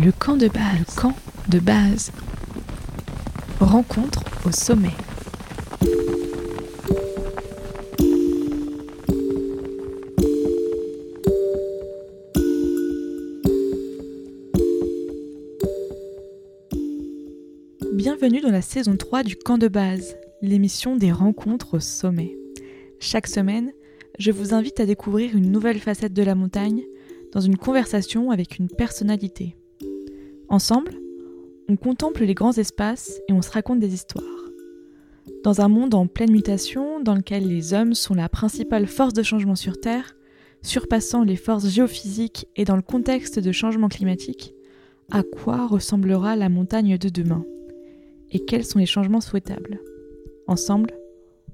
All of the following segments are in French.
Le camp de base. Le camp de base. Rencontre au sommet. Bienvenue dans la saison 3 du camp de base, l'émission des rencontres au sommet. Chaque semaine, je vous invite à découvrir une nouvelle facette de la montagne dans une conversation avec une personnalité. Ensemble, on contemple les grands espaces et on se raconte des histoires. Dans un monde en pleine mutation, dans lequel les hommes sont la principale force de changement sur Terre, surpassant les forces géophysiques et dans le contexte de changement climatique, à quoi ressemblera la montagne de demain? Et quels sont les changements souhaitables? Ensemble,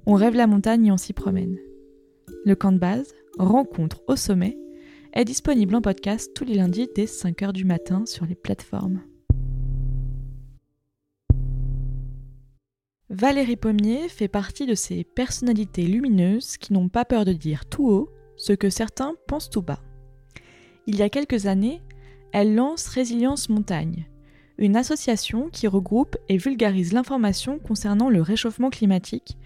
on rêve la montagne et on s'y promène. Le camp de base, rencontre au sommet, est disponible en podcast tous les lundis dès 5h du matin sur les plateformes. Valérie Pommier fait partie de ces personnalités lumineuses qui n'ont pas peur de dire tout haut ce que certains pensent tout bas. Il y a quelques années, elle lance Résilience Montagne, une association qui regroupe et vulgarise l'information concernant le réchauffement climatique,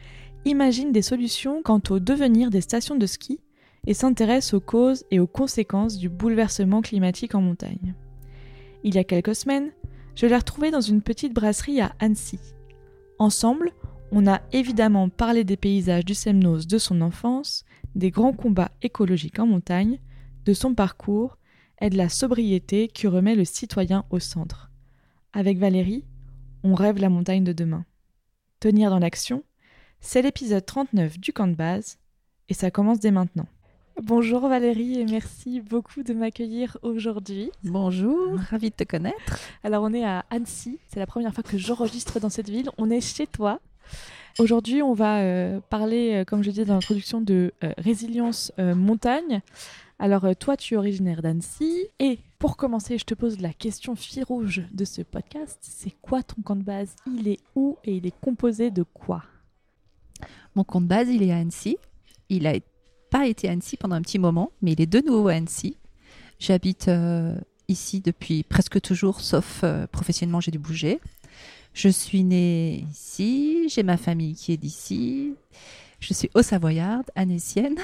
imagine des solutions quant au devenir des stations de ski et s'intéresse aux causes et aux conséquences du bouleversement climatique en montagne. Il y a quelques semaines, je l'ai retrouvée dans une petite brasserie à Annecy. Ensemble, on a évidemment parlé des paysages du Semnoz de son enfance, des grands combats écologiques en montagne, de son parcours et de la sobriété qui remet le citoyen au centre. Avec Valérie, on rêve la montagne de demain. Tenir dans l'action, c'est l'épisode 39 du camp de base, et ça commence dès maintenant. Bonjour Valérie et merci beaucoup de m'accueillir aujourd'hui. Bonjour, ravie de te connaître. Alors on est à Annecy, c'est la première fois que j'enregistre dans cette ville. On est chez toi. Aujourd'hui on va euh, parler, euh, comme je disais dans l'introduction, de euh, résilience montagne. Alors toi tu es originaire d'Annecy et pour commencer je te pose la question fille rouge de ce podcast. C'est quoi ton camp de base? Il est où et il est composé de quoi? Mon camp de base il est à Annecy. Il a été pas été à Annecy pendant un petit moment, mais il est de nouveau à Annecy. J'habite euh, ici depuis presque toujours, sauf euh, professionnellement, j'ai dû bouger. Je suis née ici, j'ai ma famille qui est d'ici. Je suis au Savoyarde, annécienne.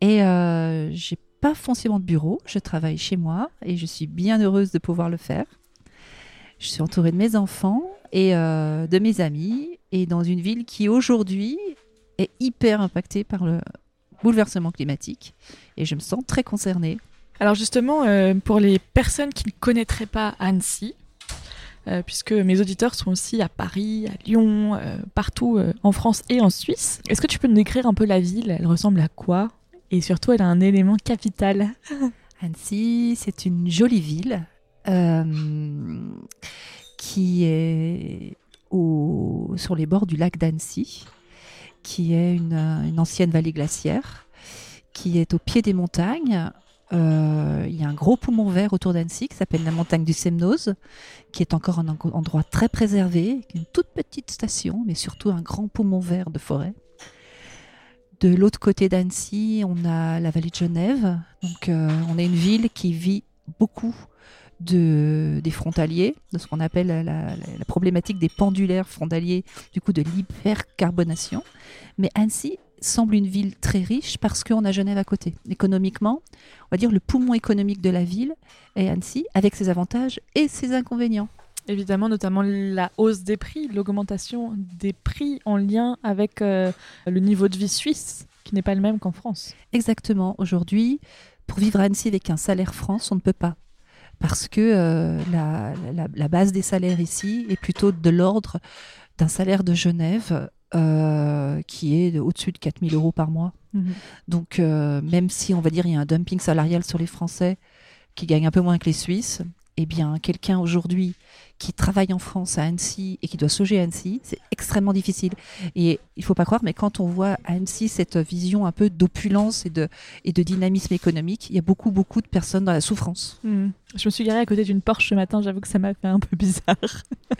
Et euh, j'ai pas foncièrement de bureau, je travaille chez moi et je suis bien heureuse de pouvoir le faire. Je suis entourée de mes enfants et euh, de mes amis et dans une ville qui aujourd'hui est hyper impactée par le, bouleversement climatique et je me sens très concernée. Alors justement, euh, pour les personnes qui ne connaîtraient pas Annecy, euh, puisque mes auditeurs sont aussi à Paris, à Lyon, euh, partout en France et en Suisse, est-ce que tu peux nous décrire un peu la ville? Elle ressemble à quoi? Et surtout, elle a un élément capital. Annecy, c'est une jolie ville qui est au, sur les bords du lac d'Annecy qui est une, ancienne vallée glaciaire, qui est au pied des montagnes. Euh, il y a un gros poumon vert autour d'Annecy qui s'appelle la montagne du Semnoz, qui est encore un endroit très préservé, une toute petite station, mais surtout un grand poumon vert de forêt. De l'autre côté d'Annecy, on a la vallée de Genève. Donc, euh, on est une ville qui vit beaucoup de, des frontaliers, de ce qu'on appelle la, problématique des pendulaires frontaliers, du coup de l'hypercarbonation. Mais Annecy semble une ville très riche parce qu'on a Genève à côté. Économiquement, on va dire le poumon économique de la ville est Annecy, avec ses avantages et ses inconvénients. Évidemment, notamment la hausse des prix, l'augmentation des prix en lien avec euh, le niveau de vie suisse, qui n'est pas le même qu'en France. Exactement. Aujourd'hui, pour vivre à Annecy avec un salaire France, on ne peut pas parce que euh, la, base des salaires ici est plutôt de l'ordre d'un salaire de Genève euh, qui est au-dessus de 4000 euros par mois. Mhm. Donc, euh, même si on va dire il y a un dumping salarial sur les Français qui gagnent un peu moins que les Suisses, eh bien, quelqu'un aujourd'hui qui travaille en France à Annecy et qui doit soger à Annecy, c'est extrêmement difficile. Et il faut pas croire, mais quand on voit à Annecy cette vision un peu d'opulence et de, et de dynamisme économique, il y a beaucoup, beaucoup de personnes dans la souffrance. Hmm. Je me suis garée à côté d'une Porsche ce matin, j'avoue que ça m'a fait un peu bizarre.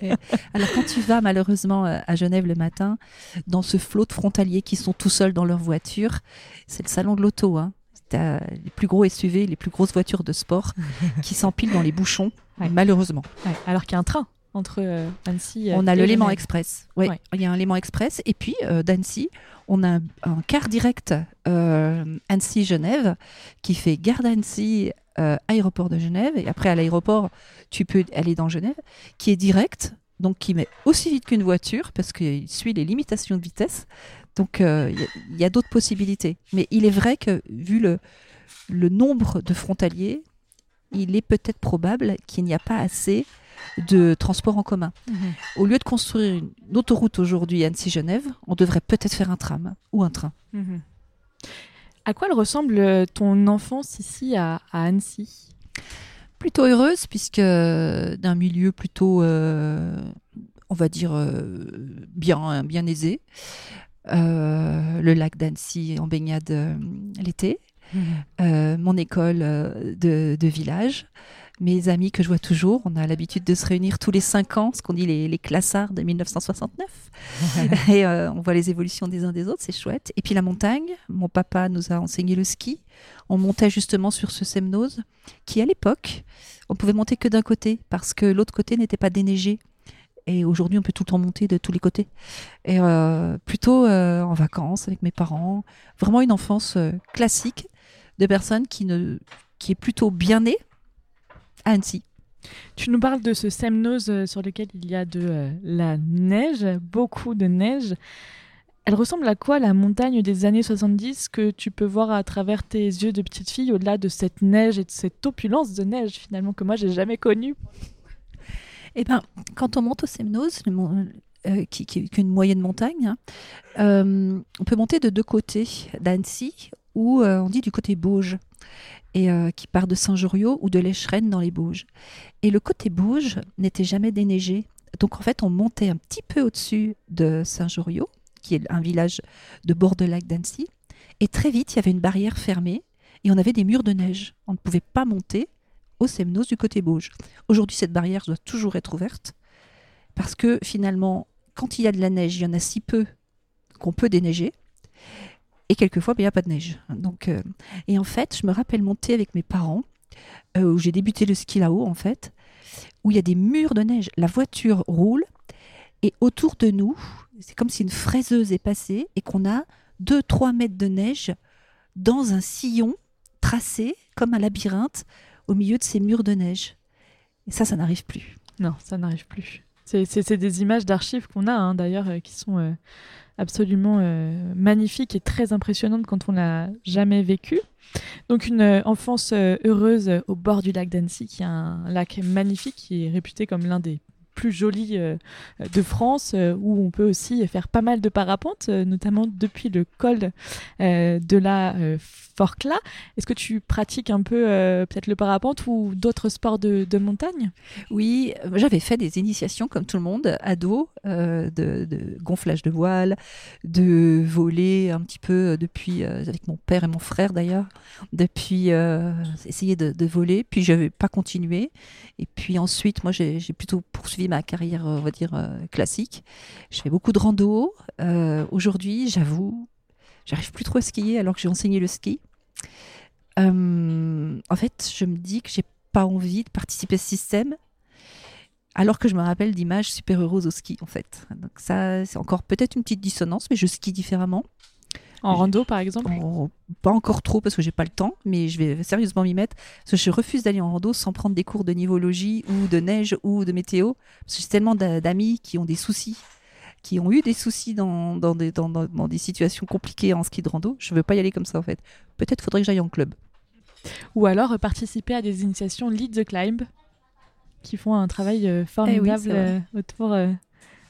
alors, quand tu vas malheureusement euh, à Genève le matin, dans ce flot de frontaliers qui sont tout seuls dans leur voiture, c'est le salon de l'auto. Hein les plus gros SUV, les plus grosses voitures de sport qui s'empilent dans les bouchons Ouais. malheureusement. Ouais, Alors qu'il y a un train entre euh, Annecy On a le Léman. Express. Ouais, Ouais. Il y a un Léman Express. Et puis, euh, d'Annecy, on a un, un car direct euh, Annecy-Genève qui fait gare d'Annecy, euh, aéroport de Genève. Et après, à l'aéroport, tu peux aller dans Genève, qui est direct, donc qui met aussi vite qu'une voiture parce qu'il suit les limitations de vitesse. Donc, euh, il y a- il y a, d'autres possibilités. Mais il est vrai que, vu le, le nombre de frontaliers, il est peut-être probable qu'il n'y a pas assez de transport en commun. Mhm. Au lieu de construire une autoroute aujourd'hui Annecy-Genève, on devrait peut-être faire un tram ou un train. Mhm. À quoi elle ressemble euh, ton enfance ici à, à Annecy? Plutôt heureuse, puisque euh, d'un milieu plutôt, euh, on va dire, euh, bien, bien aisé. Euh, le lac d'Annecy en baignade euh, l'été. Euh, mon école de, de village, mes amis que je vois toujours. On a l'habitude de se réunir tous les cinq ans, ce qu'on dit les, les classards de 1969. et euh, on voit les évolutions des uns des autres, c'est chouette. Et puis la montagne, mon papa nous a enseigné le ski. On montait justement sur ce Semnose, qui à l'époque, on pouvait monter que d'un côté, parce que l'autre côté n'était pas déneigé. Et aujourd'hui, on peut tout le temps monter de tous les côtés. Et euh, plutôt euh, en vacances avec mes parents. Vraiment une enfance euh, classique de personnes qui, ne, qui est plutôt bien née à Annecy. Tu nous parles de ce Semnose sur lequel il y a de la neige, beaucoup de neige. Elle ressemble à quoi la montagne des années 70 que tu peux voir à travers tes yeux de petite fille au-delà de cette neige et de cette opulence de neige finalement que moi j'ai jamais connue? Eh ben, quand on monte au mon- euh, qui, est une moyenne montagne, hein, euh, on peut monter de deux côtés d'Annecy, ou euh, on dit du côté Bauge, et qui part de Saint-Joriot ou de l'Echerenne dans les Bauges. Et le côté Bauge n'était jamais déneigé. Donc en fait, on montait un petit peu au-dessus de Saint-Joriot, qui est un village de bord de lac d'Annecy, et très vite, il y avait une barrière fermée, et on avait des murs de neige. On ne pouvait pas monter au du côté Bauge. Aujourd'hui, cette barrière doit toujours être ouverte parce que finalement, quand il y a de la neige, il y en a si peu qu'on peut déneiger. Et quelquefois, ben, il n'y a pas de neige. Donc, euh, et en fait, je me rappelle monter avec mes parents, euh, où j'ai débuté le ski là-haut, en fait, où il y a des murs de neige. La voiture roule, et autour de nous, c'est comme si une fraiseuse est passée, et qu'on a 2-3 mètres de neige dans un sillon tracé, comme un labyrinthe, au milieu de ces murs de neige. Et ça, ça n'arrive plus. Non, ça n'arrive plus. C'est- des images d'archives qu'on a hein, d'ailleurs euh, qui sont euh, absolument euh, magnifiques et très impressionnantes quand on l'a jamais vécu. Donc une enfance heureuse au bord du lac d'Annecy, qui est un lac magnifique, qui est réputé comme l'un des plus jolis de France, où on peut aussi faire pas mal de parapente, euh, notamment depuis le col de la Forclaz. Est-ce que tu pratiques un peu euh, peut-être le parapente ou d'autres sports de, montagne? Oui, j'avais fait des initiations comme tout le monde, ado, euh, de, gonflage de voile, de voler un petit peu euh, depuis, euh, avec mon père et mon frère d'ailleurs, depuis essayer de, de voler, puis je n'avais pas continué. Et puis ensuite, moi j'ai plutôt poursuivi ma carrière, on va dire, classique. Je fais beaucoup de rando. Aujourd'hui, j'avoue, j'arrive plus trop à skier alors que j'ai enseigné le ski. Euh, en fait, je me dis que j'ai pas envie de participer à ce système alors que je me rappelle d'images super heureuses au ski en fait. Donc ça, c'est encore peut-être une petite dissonance, mais je skie différemment. En rando, par exemple? En- pas encore trop parce que j'ai pas le temps, mais je vais sérieusement m'y mettre. Parce que je refuse d'aller en rando sans prendre des cours de nivologie ou de neige ou de météo. Parce que j'ai tellement d'a- d'amis qui ont des soucis, qui ont eu des soucis dans, dans des, dans, dans- dans des situations compliquées en ski de rando. Je veux pas y aller comme ça en fait. Peut-être faudrait que j'aille en club. Ou alors euh, participer à des initiations Lead the Climb, qui font un travail euh, formidable c'est vrai. euh, autour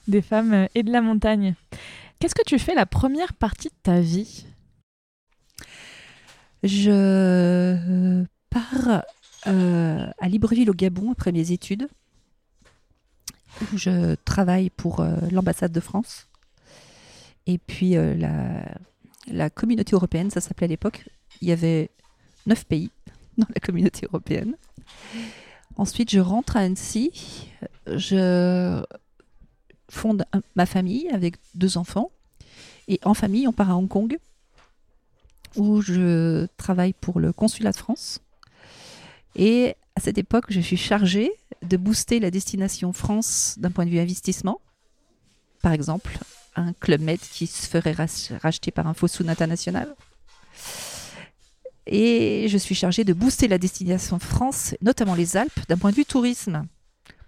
des femmes et de la montagne. Qu'est-ce que tu fais la première partie de ta vie? Je pars euh, à Libreville au Gabon après mes études. Où Je travaille pour euh, l'ambassade de France. Et puis euh, la, communauté européenne, ça s'appelait à l'époque. Il y avait neuf pays dans la communauté européenne. Ensuite, je rentre à Annecy. Je fonde ma famille avec deux enfants. Et en famille, on part à Hong Kong où je travaille pour le consulat de France. Et à cette époque, je suis chargée de booster la destination France d'un point de vue investissement. Par exemple, un Club Med qui se ferait racheter par un Fosun international. Et je suis chargée de booster la destination France, notamment les Alpes, d'un point de vue tourisme,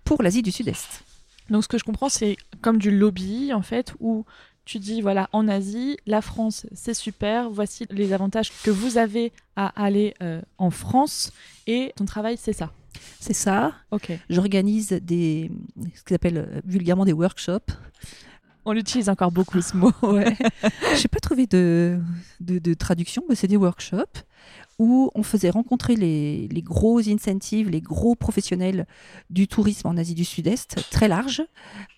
pour l'Asie du Sud-Est. Donc ce que je comprends, c'est comme du lobby, en fait, où tu dis, voilà, en Asie, la France, c'est super, voici les avantages que vous avez à aller euh, en France, et ton travail, c'est ça? C'est ça. Ok. J'organise des, ce qu'ils appellent euh, vulgairement des workshops. On l'utilise encore beaucoup ce mot. ouais. Je n'ai pas trouvé de, de, de traduction, mais c'est des workshops où on faisait rencontrer les, gros incentives, les gros professionnels du tourisme en Asie du Sud-Est, très large,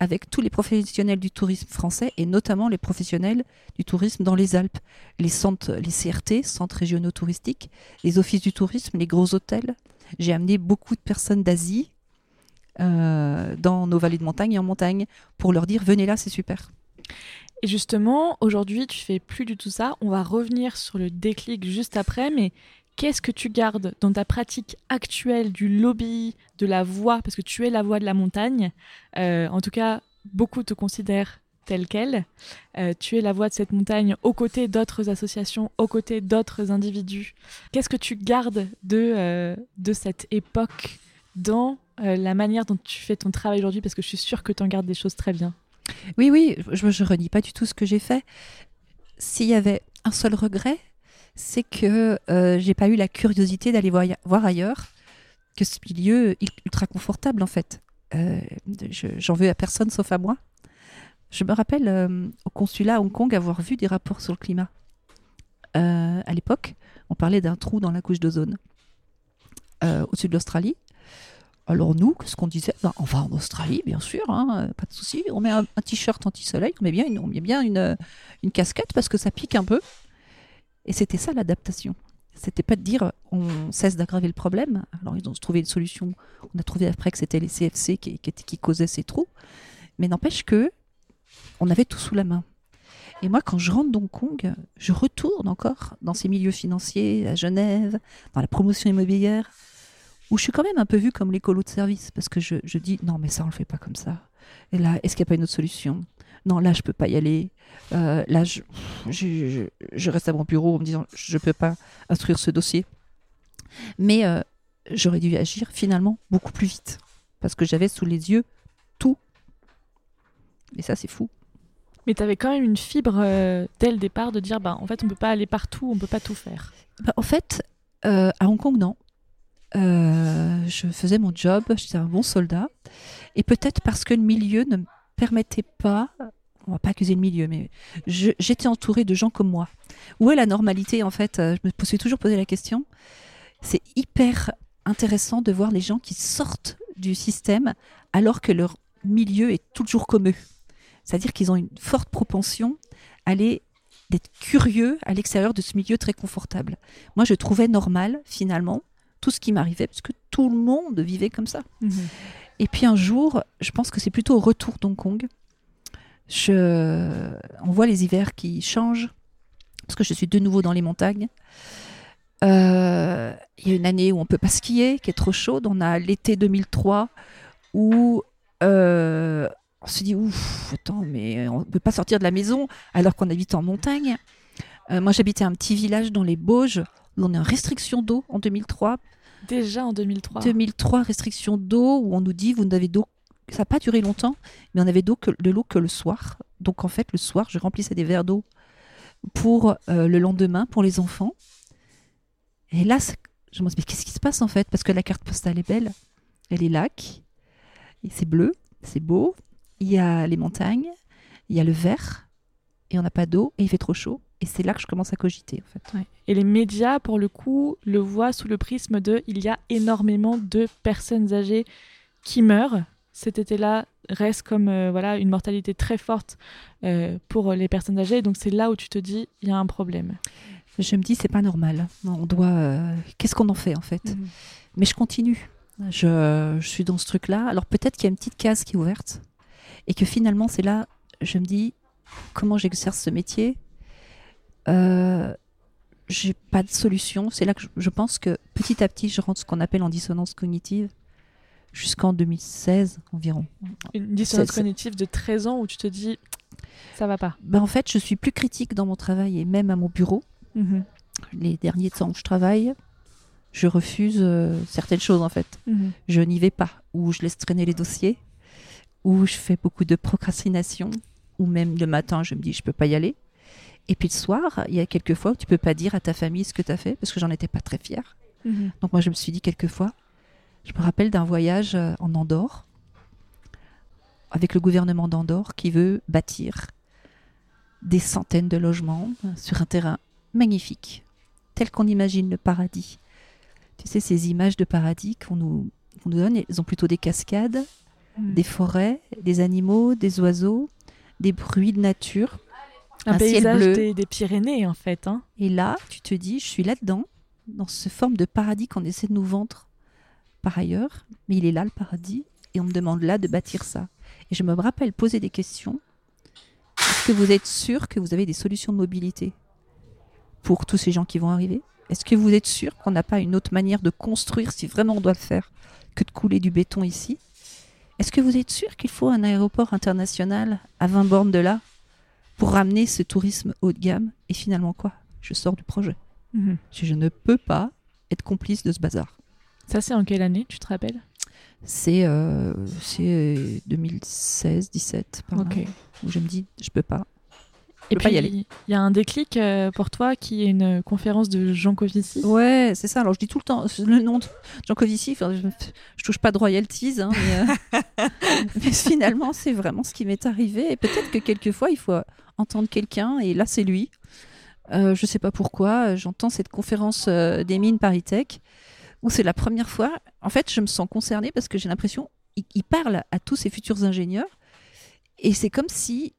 avec tous les professionnels du tourisme français et notamment les professionnels du tourisme dans les Alpes, les centres, les CRT, centres régionaux touristiques, les offices du tourisme, les gros hôtels. J'ai amené beaucoup de personnes d'Asie euh, dans nos vallées de montagne et en montagne pour leur dire venez là, c'est super. Et justement, aujourd'hui, tu fais plus du tout ça. On va revenir sur le déclic juste après, mais qu'est-ce que tu gardes dans ta pratique actuelle du lobby, de la voix, parce que tu es la voix de la montagne. Euh, en tout cas, beaucoup te considèrent telle qu'elle. Euh, tu es la voix de cette montagne aux côtés d'autres associations, aux côtés d'autres individus. Qu'est-ce que tu gardes de, euh, de cette époque dans la manière dont tu fais ton travail aujourd'hui? Parce que je suis sûre que tu en gardes des choses très bien. Oui, oui, je ne renie pas du tout ce que j'ai fait. S'il y avait un seul regret, c'est que euh, j'ai pas eu la curiosité d'aller voir, ailleurs que ce milieu ultra confortable en fait. Euh, j'en veux à personne sauf à moi. Je me rappelle euh, au consulat à Hong Kong avoir vu des rapports sur le climat. à l'époque, on parlait d'un trou dans la couche d'ozone au-dessus de l'Australie. Alors nous, qu'est-ce qu'on disait ben, On va en Australie, bien sûr, hein, pas de souci. On met un, t-shirt anti-soleil, on met bien, une, on met bien une, une, casquette parce que ça pique un peu. Et c'était ça l'adaptation. C'était pas de dire on cesse d'aggraver le problème. Alors ils ont trouvé une solution. On a trouvé après que c'était les CFC qui, causaient ces trous. Mais n'empêche que on avait tout sous la main. Et moi, quand je rentre d'Hong Kong, je retourne encore dans ces milieux financiers, à Genève, dans la promotion immobilière où je suis quand même un peu vue comme l'écolo de service, parce que je, je, dis non, mais ça, on le fait pas comme ça. Et là, est-ce qu'il n'y a pas une autre solution? Non, là, je peux pas y aller. Euh, là, je, je, je, reste à mon bureau en me disant je peux pas instruire ce dossier. Mais euh, j'aurais dû agir finalement beaucoup plus vite, parce que j'avais sous les yeux tout. Et ça, c'est fou. Mais tu avais quand même une fibre euh, dès le départ de dire bah, en fait, on peut pas aller partout, on peut pas tout faire. Bah, en fait, à Hong Kong, non. Euh, je faisais mon job, j'étais un bon soldat. Et peut-être parce que le milieu ne me permettait pas, on va pas accuser le milieu, mais j'étais entourée de gens comme moi. Où est la normalité en fait? Je me suis toujours posé la question. C'est hyper intéressant de voir les gens qui sortent du système alors que leur milieu est toujours comme eux. C'est-à-dire qu'ils ont une forte propension à aller d'être curieux à l'extérieur de ce milieu très confortable. Moi, je trouvais normal, finalement, tout ce qui m'arrivait, parce que tout le monde vivait comme ça. Mhm. Et puis un jour, je pense que c'est plutôt au retour d'Hong Kong, je... on voit les hivers qui changent, parce que je suis de nouveau dans les montagnes. Euh, il y a une année où on peut pas skier, qui est trop chaude. On a l'été 2003 où euh, on se dit ouf, attends, mais on peut pas sortir de la maison alors qu'on habite en montagne. Euh, moi, j'habitais un petit village dans les Bauges on est en restriction d'eau en 2003. Déjà en 2003 2003, restriction d'eau, où on nous dit, vous n'avez d'eau. Ça n'a pas duré longtemps, mais on avait d'eau que, de l'eau que le soir. Donc en fait, le soir, je remplissais des verres d'eau pour euh, le lendemain, pour les enfants. Et là, je me dis, mais qu'est-ce qui se passe en fait? Parce que la carte postale est belle. Elle est lac, c'est bleu, c'est beau. Il y a les montagnes, il y a le vert, et on n'a pas d'eau, et il fait trop chaud. Et c'est là que je commence à cogiter, en fait. Et les médias, pour le coup, le voient sous le prisme de il y a énormément de personnes âgées qui meurent. Cet été-là reste comme euh, voilà une mortalité très forte euh, pour les personnes âgées. Donc c'est là où tu te dis il y a un problème. Je me dis c'est pas normal. On doit. Euh, qu'est-ce qu'on en fait en fait? Mhm. Mais je continue. Je, je suis dans ce truc-là. Alors peut-être qu'il y a une petite case qui est ouverte et que finalement c'est là. Je me dis comment j'exerce ce métier? Euh, j'ai pas de solution. C'est là que je, je pense que petit à petit, je rentre ce qu'on appelle en dissonance cognitive jusqu'en 2016 environ. Une dissonance cognitive de 13 ans où tu te dis ça va pas. Ben, en fait, je suis plus critique dans mon travail et même à mon bureau. Mhm. Les derniers temps où je travaille, je refuse euh, certaines choses en fait. Mhm. Je n'y vais pas, ou je laisse traîner les dossiers, ou je fais beaucoup de procrastination, ou même le matin, je me dis je peux pas y aller. Et puis le soir, il y a quelques fois où tu peux pas dire à ta famille ce que tu as fait parce que j'en étais pas très fière. Mhm. Donc moi je me suis dit quelques fois, je me rappelle d'un voyage euh, en Andorre avec le gouvernement d'Andorre qui veut bâtir des centaines de logements sur un terrain magnifique, tel qu'on imagine le paradis. Tu sais, ces images de paradis qu'on nous, donne, elles ont plutôt des cascades, Mhm. des forêts, des animaux, des oiseaux, des bruits de nature. Un, un ciel paysage bleu. des, des Pyrénées en fait. Hein. Et là, tu te dis, je suis là-dedans, dans ce forme de paradis qu'on essaie de nous vendre par ailleurs, mais il est là le paradis, et on me demande là de bâtir ça. Et je me rappelle poser des questions. Est-ce que vous êtes sûr que vous avez des solutions de mobilité pour tous ces gens qui vont arriver? Est-ce que vous êtes sûr qu'on n'a pas une autre manière de construire, si vraiment on doit le faire, que de couler du béton ici? Est-ce que vous êtes sûr qu'il faut un aéroport international à 20 bornes de là? Pour ramener ce tourisme haut de gamme Et finalement quoi? Je sors du projet. Mhm. Je, je ne peux pas être complice de ce bazar. Ça c'est en quelle année tu te rappelles? C'est euh, c'est 2016-17 par là, Ok. où je me dis je peux pas. Et peux pas puis y aller. il y a un déclic euh, pour toi qui est une conférence de Jean Covici? Ouais, c'est ça. Alors je dis tout le temps le nom de Jean Covici. enfin, je, je touche pas de royalties, hein, mais, euh, mais finalement c'est vraiment ce qui m'est arrivé. Et peut-être que quelquefois il faut entendre quelqu'un et là c'est lui. Euh, je sais pas pourquoi. J'entends cette conférence euh, des mines Paritech où c'est la première fois. En fait, je me sens concernée parce que j'ai l'impression il, il parle à tous ces futurs ingénieurs et c'est comme si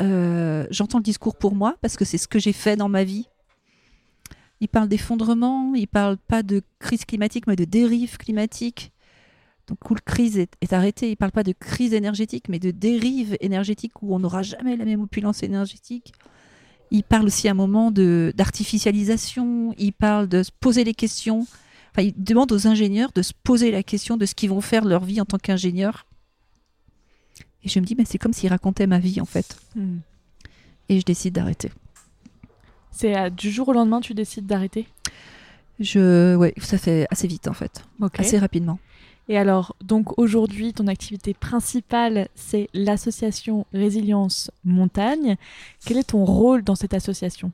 euh, j'entends le discours pour moi parce que c'est ce que j'ai fait dans ma vie. Il parle d'effondrement, il parle pas de crise climatique, mais de dérive climatique. Donc le crise est, est arrêté, il parle pas de crise énergétique, mais de dérive énergétique où on n'aura jamais la même opulence énergétique. Il parle aussi à un moment d'artificialisation. Il parle de se poser les questions. Enfin, il demande aux ingénieurs de se poser la question de ce qu'ils vont faire de leur vie en tant qu'ingénieurs. Et je me dis, mais c'est comme s'il racontait ma vie en fait. Mhm. Et je décide d'arrêter. C'est euh, du jour au lendemain tu décides d'arrêter? Je, ouais, ça fait assez vite en fait, assez rapidement. Et alors, donc aujourd'hui, ton activité principale, c'est l'association Résilience Montagne. Quel est ton rôle dans cette association?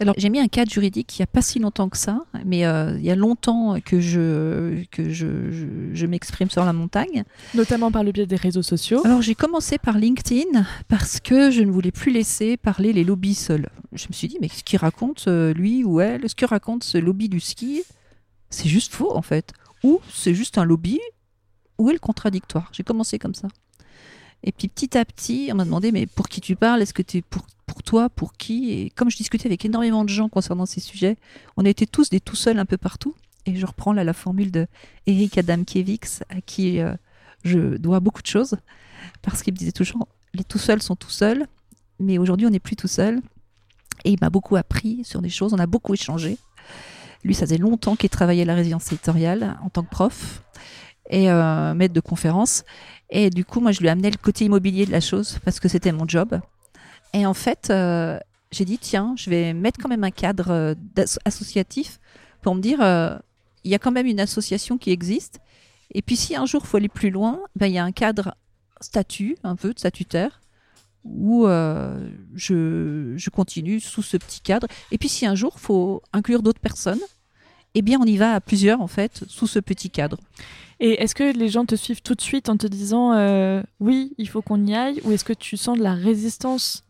Alors j'ai mis un cadre juridique il n'y a pas si longtemps que ça, mais euh, il y a longtemps que je que je, je, je m'exprime sur la montagne. Notamment par le biais des réseaux sociaux. Alors j'ai commencé par LinkedIn parce que je ne voulais plus laisser parler les lobbies seuls. Je me suis dit mais ce qu'il raconte euh, lui ou elle, ce que raconte ce lobby du ski, c'est juste faux en fait. Ou c'est juste un lobby, où est le contradictoire J'ai commencé comme ça. Et puis petit à petit, on m'a demandé mais pour qui tu parles? Est-ce que tu es pour, pour toi? Pour qui? Et comme je discutais avec énormément de gens concernant ces sujets, on était tous des tout seuls un peu partout. Et je reprends là la formule de Eric Adamkiewicz, à qui euh, je dois beaucoup de choses, parce qu'il me disait toujours les tout seuls sont tout seuls, mais aujourd'hui on n'est plus tout seul. Et il m'a beaucoup appris sur des choses, on a beaucoup échangé. Lui, ça faisait longtemps qu'il travaillait à la résidence territoriale en tant que prof et euh, maître de conférence. Et du coup, moi, je lui ai amené le côté immobilier de la chose parce que c'était mon job. Et en fait, euh, j'ai dit, tiens, je vais mettre quand même un cadre euh, associatif pour me dire, il y a quand même une association qui existe. Et puis, si un jour, il faut aller plus loin, ben, il y a un cadre statut, un peu de statutaire, où euh, je, je continue sous ce petit cadre. Et puis, si un jour, faut inclure d'autres personnes, eh bien, on y va à plusieurs, en fait, sous ce petit cadre. Et est-ce que les gens te suivent tout de suite en te disant euh, oui, il faut qu'on y aille? Ou est-ce que tu sens de la résistance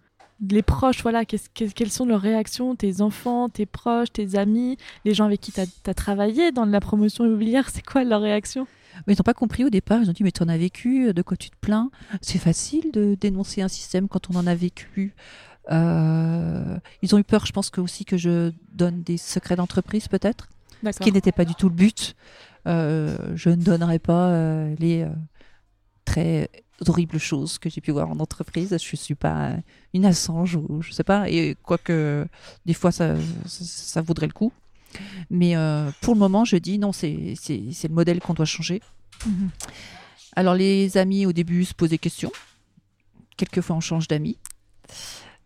Les proches, voilà, qu'est-ce- qu'est- quelles sont leurs réactions? Tes enfants, tes proches, tes amis, les gens avec qui tu as, travaillé dans la promotion immobilière, c'est quoi leur réaction? Mais ils n'ont pas compris au départ. Ils ont dit Mais tu en as vécu, de quoi tu te plains? C'est facile de dénoncer un système quand on en a vécu. Euh, ils ont eu peur, je pense que aussi que je donne des secrets d'entreprise, peut-être, ce qui n'était pas du tout le but. Euh, je ne donnerai pas euh, les euh, très horribles choses que j'ai pu voir en entreprise. Je suis pas une Assange ou je sais pas. Et quoique des fois ça, ça, vaudrait le coup. Mais euh, pour le moment, je dis non, c'est le modèle qu'on doit changer. Mhm. Alors les amis au début se posent des questions. Quelquefois on change d'amis.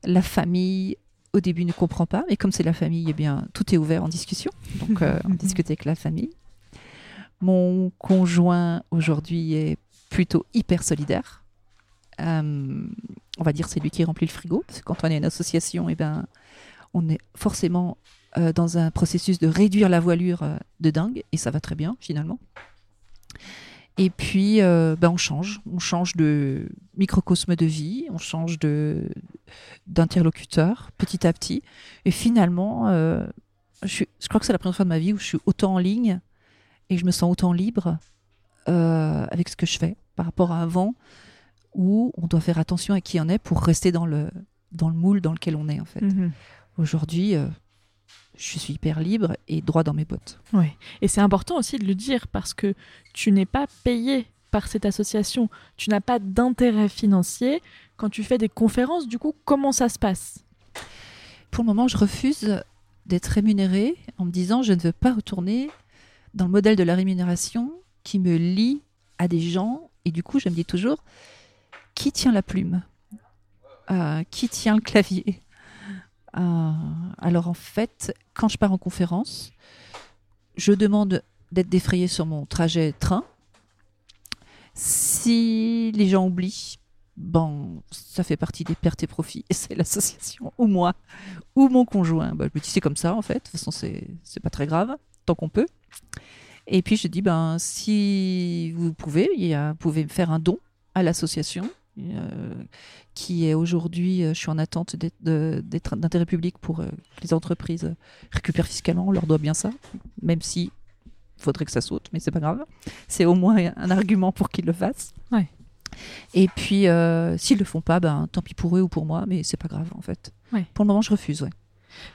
La famille au début ne comprend pas, mais comme c'est la famille, eh bien tout est ouvert en discussion. Donc euh, on discute avec la famille. Mon conjoint aujourd'hui est plutôt hyper solidaire. Euh, on va dire c'est lui qui remplit le frigo, parce que quand on est une association, eh ben, on est forcément euh, dans un processus de réduire la voilure euh, de dingue, et ça va très bien finalement. Et puis, ben, on change, on change de microcosme de vie, on change de d'interlocuteur petit à petit, et finalement, je, je, crois que c'est la première fois de ma vie où je suis autant en ligne et je me sens autant libre euh, avec ce que je fais par rapport à avant où on doit faire attention à qui on est pour rester dans le, dans le moule dans lequel on est en fait. Mhm. Aujourd'hui, euh, je suis hyper libre et droit dans mes bottes. Oui, et c'est important aussi de le dire parce que tu n'es pas payé par cette association, tu n'as pas d'intérêt financier. Quand tu fais des conférences, du coup, comment ça se passe? Pour le moment, je refuse d'être rémunérée en me disant je ne veux pas retourner dans le modèle de la rémunération qui me lie à des gens. Et du coup, je me dis toujours, qui tient la plume? Euh, Qui tient le clavier? Alors en fait, quand je pars en conférence, je demande d'être défrayé sur mon trajet train. Si les gens oublient, bon, ça fait partie des pertes et profits. Et c'est l'association, ou moi, ou mon conjoint. Bah, je me dis, c'est comme ça, en fait. De toute façon, c'est pas très grave, tant qu'on peut. Et puis je dis, ben, si vous pouvez, vous pouvez faire un don à l'association. Euh, qui est aujourd'hui, euh, je suis en attente d'intérêt public pour euh, que les entreprises récupèrent fiscalement, on leur doit bien ça, même si faudrait que ça saute, mais c'est pas grave. C'est au moins un argument pour qu'ils le fassent. Ouais. Et puis, s'ils le font pas, ben, tant pis pour eux ou pour moi, mais c'est pas grave en fait. Ouais. Pour le moment, je refuse. Ouais.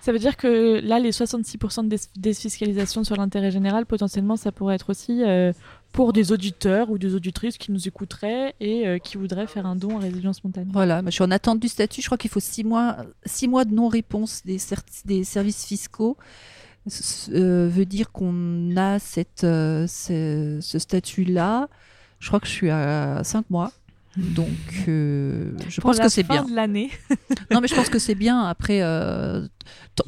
Ça veut dire que là, les 66% de défiscalisation sur l'intérêt général, potentiellement, ça pourrait être aussi euh, pour des auditeurs ou des auditrices qui nous écouteraient et euh, qui voudraient faire un don à Résilience Montagne. Voilà, je suis en attente du statut. Je crois qu'il faut six mois, six mois de non-réponse des, services fiscaux. Euh, veut dire qu'on a cette, ce, ce statut-là. Je crois que je suis à cinq mois. Donc, euh, je pense que c'est bien. de l'année. non, mais je pense que c'est bien. Après, euh,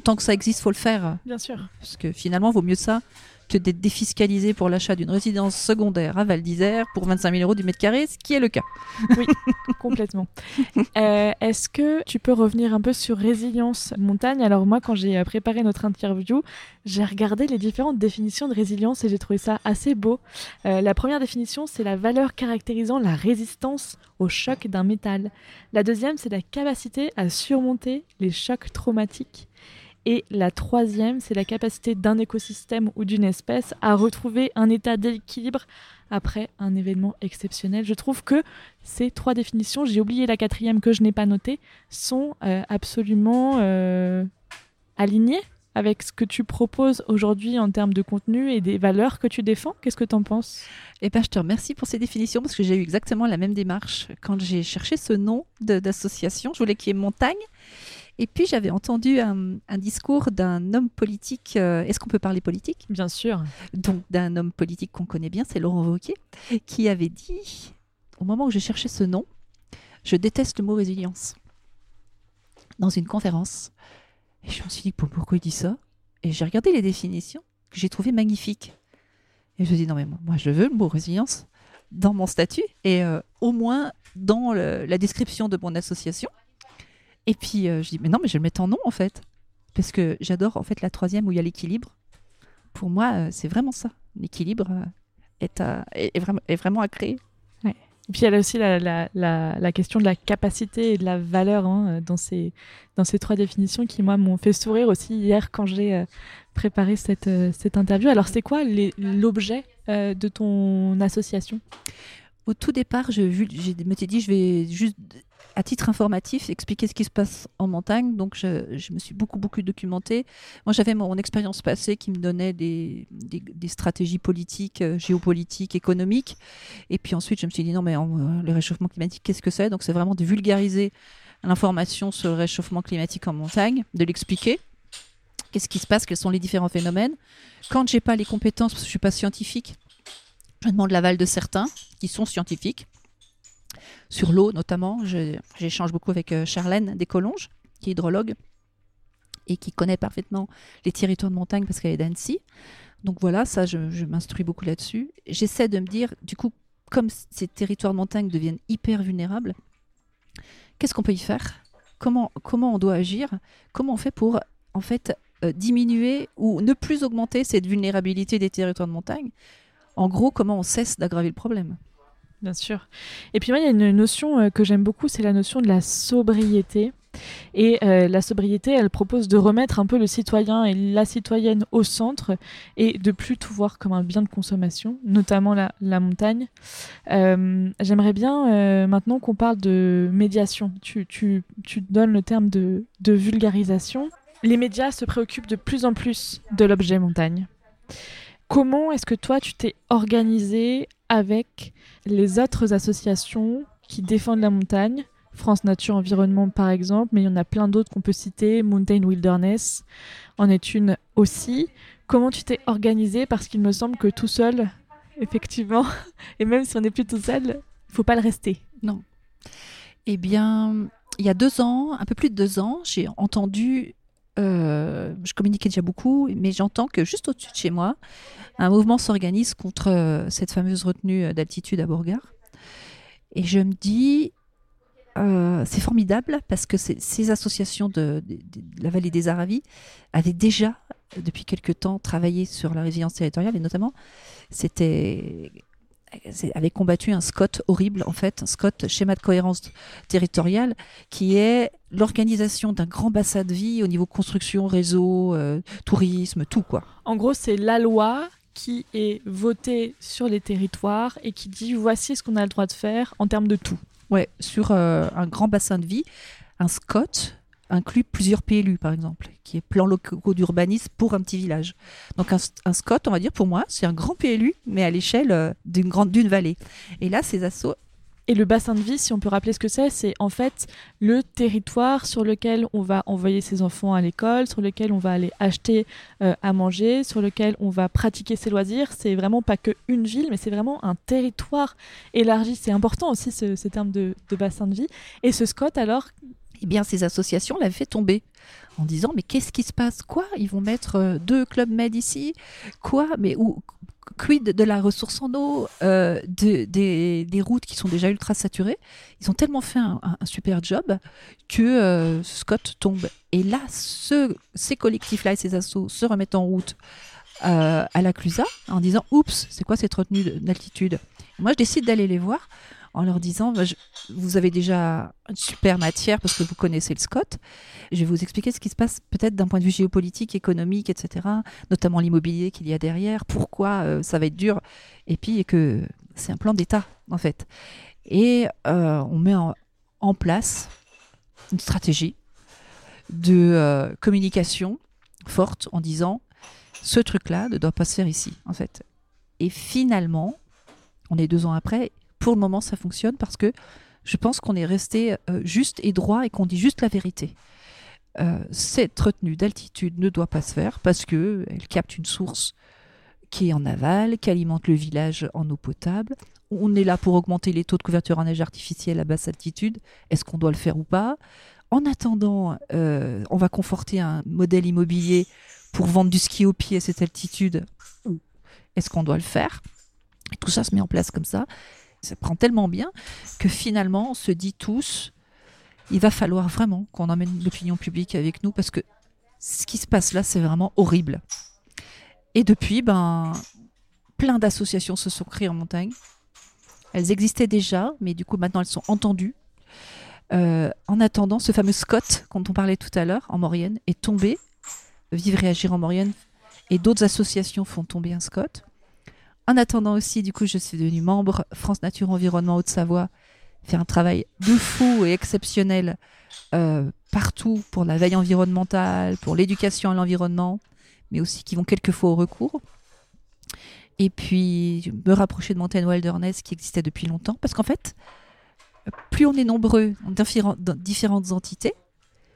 tant que ça existe, faut le faire. Bien sûr. Parce que finalement, vaut mieux ça d'être défiscalisé pour l'achat d'une résidence secondaire à Val d'Isère pour 25 000 euros du mètre carré, ce qui est le cas. Oui, complètement. Euh, est-ce que tu peux revenir un peu sur résilience montagne? Alors moi, quand j'ai euh, préparé notre interview, j'ai regardé les différentes définitions de résilience et j'ai trouvé ça assez beau. Euh, la première définition, c'est la valeur caractérisant la résistance au choc d'un métal. La deuxième, c'est la capacité à surmonter les chocs traumatiques. Et la troisième, c'est la capacité d'un écosystème ou d'une espèce à retrouver un état d'équilibre après un événement exceptionnel. Je trouve que ces trois définitions, j'ai oublié la quatrième que je n'ai pas notée, sont euh, absolument euh, alignées avec ce que tu proposes aujourd'hui en termes de contenu et des valeurs que tu défends. Qu'est-ce que tu en penses? Eh ben, je te remercie pour ces définitions parce que j'ai eu exactement la même démarche quand j'ai cherché ce nom d'association. Je voulais qu'il y ait montagne et puis j'avais entendu un, discours d'un homme politique. Euh, est-ce qu'on peut parler politique? Bien sûr. Donc d'un homme politique qu'on connaît bien, c'est Laurent Wauquiez, qui avait dit, au moment où je cherchais ce nom, je déteste le mot résilience. Dans une conférence. Et je me suis dit, pourquoi il dit ça? Et j'ai regardé les définitions que j'ai trouvées magnifiques. Et je me suis dit, non mais moi je veux le mot résilience dans mon statut et euh, au moins dans la description de mon association. Et puis euh, je dis, mais non, mais je vais le mettre en nom en fait. Parce que j'adore en fait la troisième où il y a l'équilibre. Pour moi, euh, c'est vraiment ça. L'équilibre euh, est, est, vraiment, est, vraiment, à créer. Et puis il y a aussi la, la, la, question de la capacité et de la valeur hein, dans, ces, dans ces trois définitions qui, moi, m'ont fait sourire aussi hier quand j'ai préparé cette, cette interview. Alors, c'est quoi l'objet de ton association? Au tout départ, je, je me suis dit, je vais juste à titre informatif, expliquer ce qui se passe en montagne. Donc, je, me suis beaucoup, beaucoup documentée. Moi, j'avais mon expérience passée qui me donnait des, stratégies politiques, euh, géopolitiques, économiques. Et puis ensuite, je me suis dit, non, mais euh, le réchauffement climatique, qu'est-ce que c'est? Donc, c'est vraiment de vulgariser l'information sur le réchauffement climatique en montagne, de l'expliquer. Qu'est-ce qui se passe? Quels sont les différents phénomènes? Quand j'ai pas les compétences, parce que je suis pas scientifique, je demande l'aval de certains qui sont scientifiques sur l'eau notamment. J'échange beaucoup avec euh, Charlène Descolonges, qui est hydrologue et qui connaît parfaitement les territoires de montagne parce qu'elle est d'Annecy. Donc voilà, ça, je, m'instruis beaucoup là-dessus. J'essaie de me dire, du coup, comme ces territoires de montagne deviennent hyper vulnérables, qu'est-ce qu'on peut y faire? Comment, comment on doit agir? Comment on fait pour, en fait, euh, diminuer ou ne plus augmenter cette vulnérabilité des territoires de montagne? En gros, comment on cesse d'aggraver le problème? Bien sûr. Et puis moi, il y a une notion euh, que j'aime beaucoup, c'est la notion de la sobriété. Et euh, la sobriété, elle propose de remettre un peu le citoyen et la citoyenne au centre et de plus tout voir comme un bien de consommation, notamment la, la montagne. Euh, J'aimerais bien maintenant qu'on parle de médiation. Tu, tu, tu donnes le terme de, de vulgarisation. Les médias se préoccupent de plus en plus de l'objet montagne. Comment est-ce que toi, tu t'es organisé avec les autres associations qui défendent la montagne France Nature Environnement par exemple, mais il y en a plein d'autres qu'on peut citer, Mountain Wilderness en est une aussi. Comment tu t'es organisé Parce qu'il me semble que tout seul, effectivement, et même si on n'est plus tout seul, il faut pas le rester. Non. Eh bien, il y a deux ans, un peu plus de deux ans, j'ai entendu, euh, je communiquais déjà beaucoup, mais j'entends que juste au-dessus de chez moi, un mouvement s'organise contre euh, cette fameuse retenue d'altitude à Bourgard. Et je me dis, euh, c'est formidable parce que ces associations de, de, de, la vallée des Aravis avaient déjà, depuis quelque temps, travaillé sur la résilience territoriale et notamment, c'était avait combattu un SCOT horrible, en fait, un SCOT, schéma de cohérence territoriale, qui est l'organisation d'un grand bassin de vie au niveau construction, réseau, euh, tourisme, tout quoi. En gros, c'est la loi qui est votée sur les territoires et qui dit voici ce qu'on a le droit de faire en termes de tout. Ouais, sur euh, un grand bassin de vie, un SCOT inclut plusieurs PLU, par exemple, qui est plan locaux d'urbanisme pour un petit village. Donc un, un, SCOT, on va dire, pour moi, c'est un grand PLU, mais à l'échelle euh, d'une grande d'une vallée. Et là, ces assos et le bassin de vie, si on peut rappeler ce que c'est, c'est en fait le territoire sur lequel on va envoyer ses enfants à l'école, sur lequel on va aller acheter euh, à manger, sur lequel on va pratiquer ses loisirs. C'est vraiment pas que une ville, mais c'est vraiment un territoire élargi. C'est important aussi ce, terme de, de, bassin de vie. Et ce Scott, alors? Eh bien, ces associations l'avaient fait tomber en disant mais qu'est-ce qui se passe? Quoi? Ils vont mettre euh, deux clubs med ici? Quoi? Mais où quid de la ressource en eau, euh, de, des, des, routes qui sont déjà ultra saturées? Ils ont tellement fait un, un, super job que euh, Scott tombe. Et là, ce, ces collectifs-là et ces assos se remettent en route à la Clusa en disant Oups, c'est quoi cette retenue d'altitude? Moi, je décide d'aller les voir en leur disant bah, Vous avez déjà une super matière parce que vous connaissez le Scott. Je vais vous expliquer ce qui se passe peut-être d'un point de vue géopolitique, économique, etc., notamment l'immobilier qu'il y a derrière, pourquoi euh, ça va être dur, et puis que c'est un plan d'État, en fait. Et euh, on met en, en, place une stratégie de euh, communication forte en disant ce truc-là ne doit pas se faire ici, en fait. Et finalement, on est deux ans après, pour le moment, ça fonctionne parce que je pense qu'on est resté euh, juste et droit et qu'on dit juste la vérité. Euh, cette retenue d'altitude ne doit pas se faire parce que elle capte une source qui est en aval, qui alimente le village en eau potable. On est là pour augmenter les taux de couverture en neige artificielle à basse altitude. Est-ce qu'on doit le faire ou pas? En attendant, euh, on va conforter un modèle immobilier pour vendre du ski au pied à cette altitude. Est-ce qu'on doit le faire? Tout ça se met en place comme ça ça prend tellement bien que finalement on se dit tous, il va falloir vraiment qu'on emmène l'opinion publique avec nous parce que ce qui se passe là, c'est vraiment horrible. Et depuis, ben, plein d'associations se sont créées en montagne. Elles existaient déjà, mais du coup maintenant elles sont entendues. Euh, en attendant, ce fameux Scott, dont on parlait tout à l'heure, en Maurienne, est tombé. Vivre et agir en Maurienne et d'autres associations font tomber un Scott. En attendant aussi, du coup, je suis devenue membre France Nature Environnement Haute-Savoie, fait un travail de fou et exceptionnel euh, partout pour la veille environnementale, pour l'éducation à l'environnement, mais aussi qui vont quelquefois au recours. Et puis me rapprocher de Mountain Wilderness qui existait depuis longtemps, parce qu'en fait, plus on est nombreux dans différentes entités,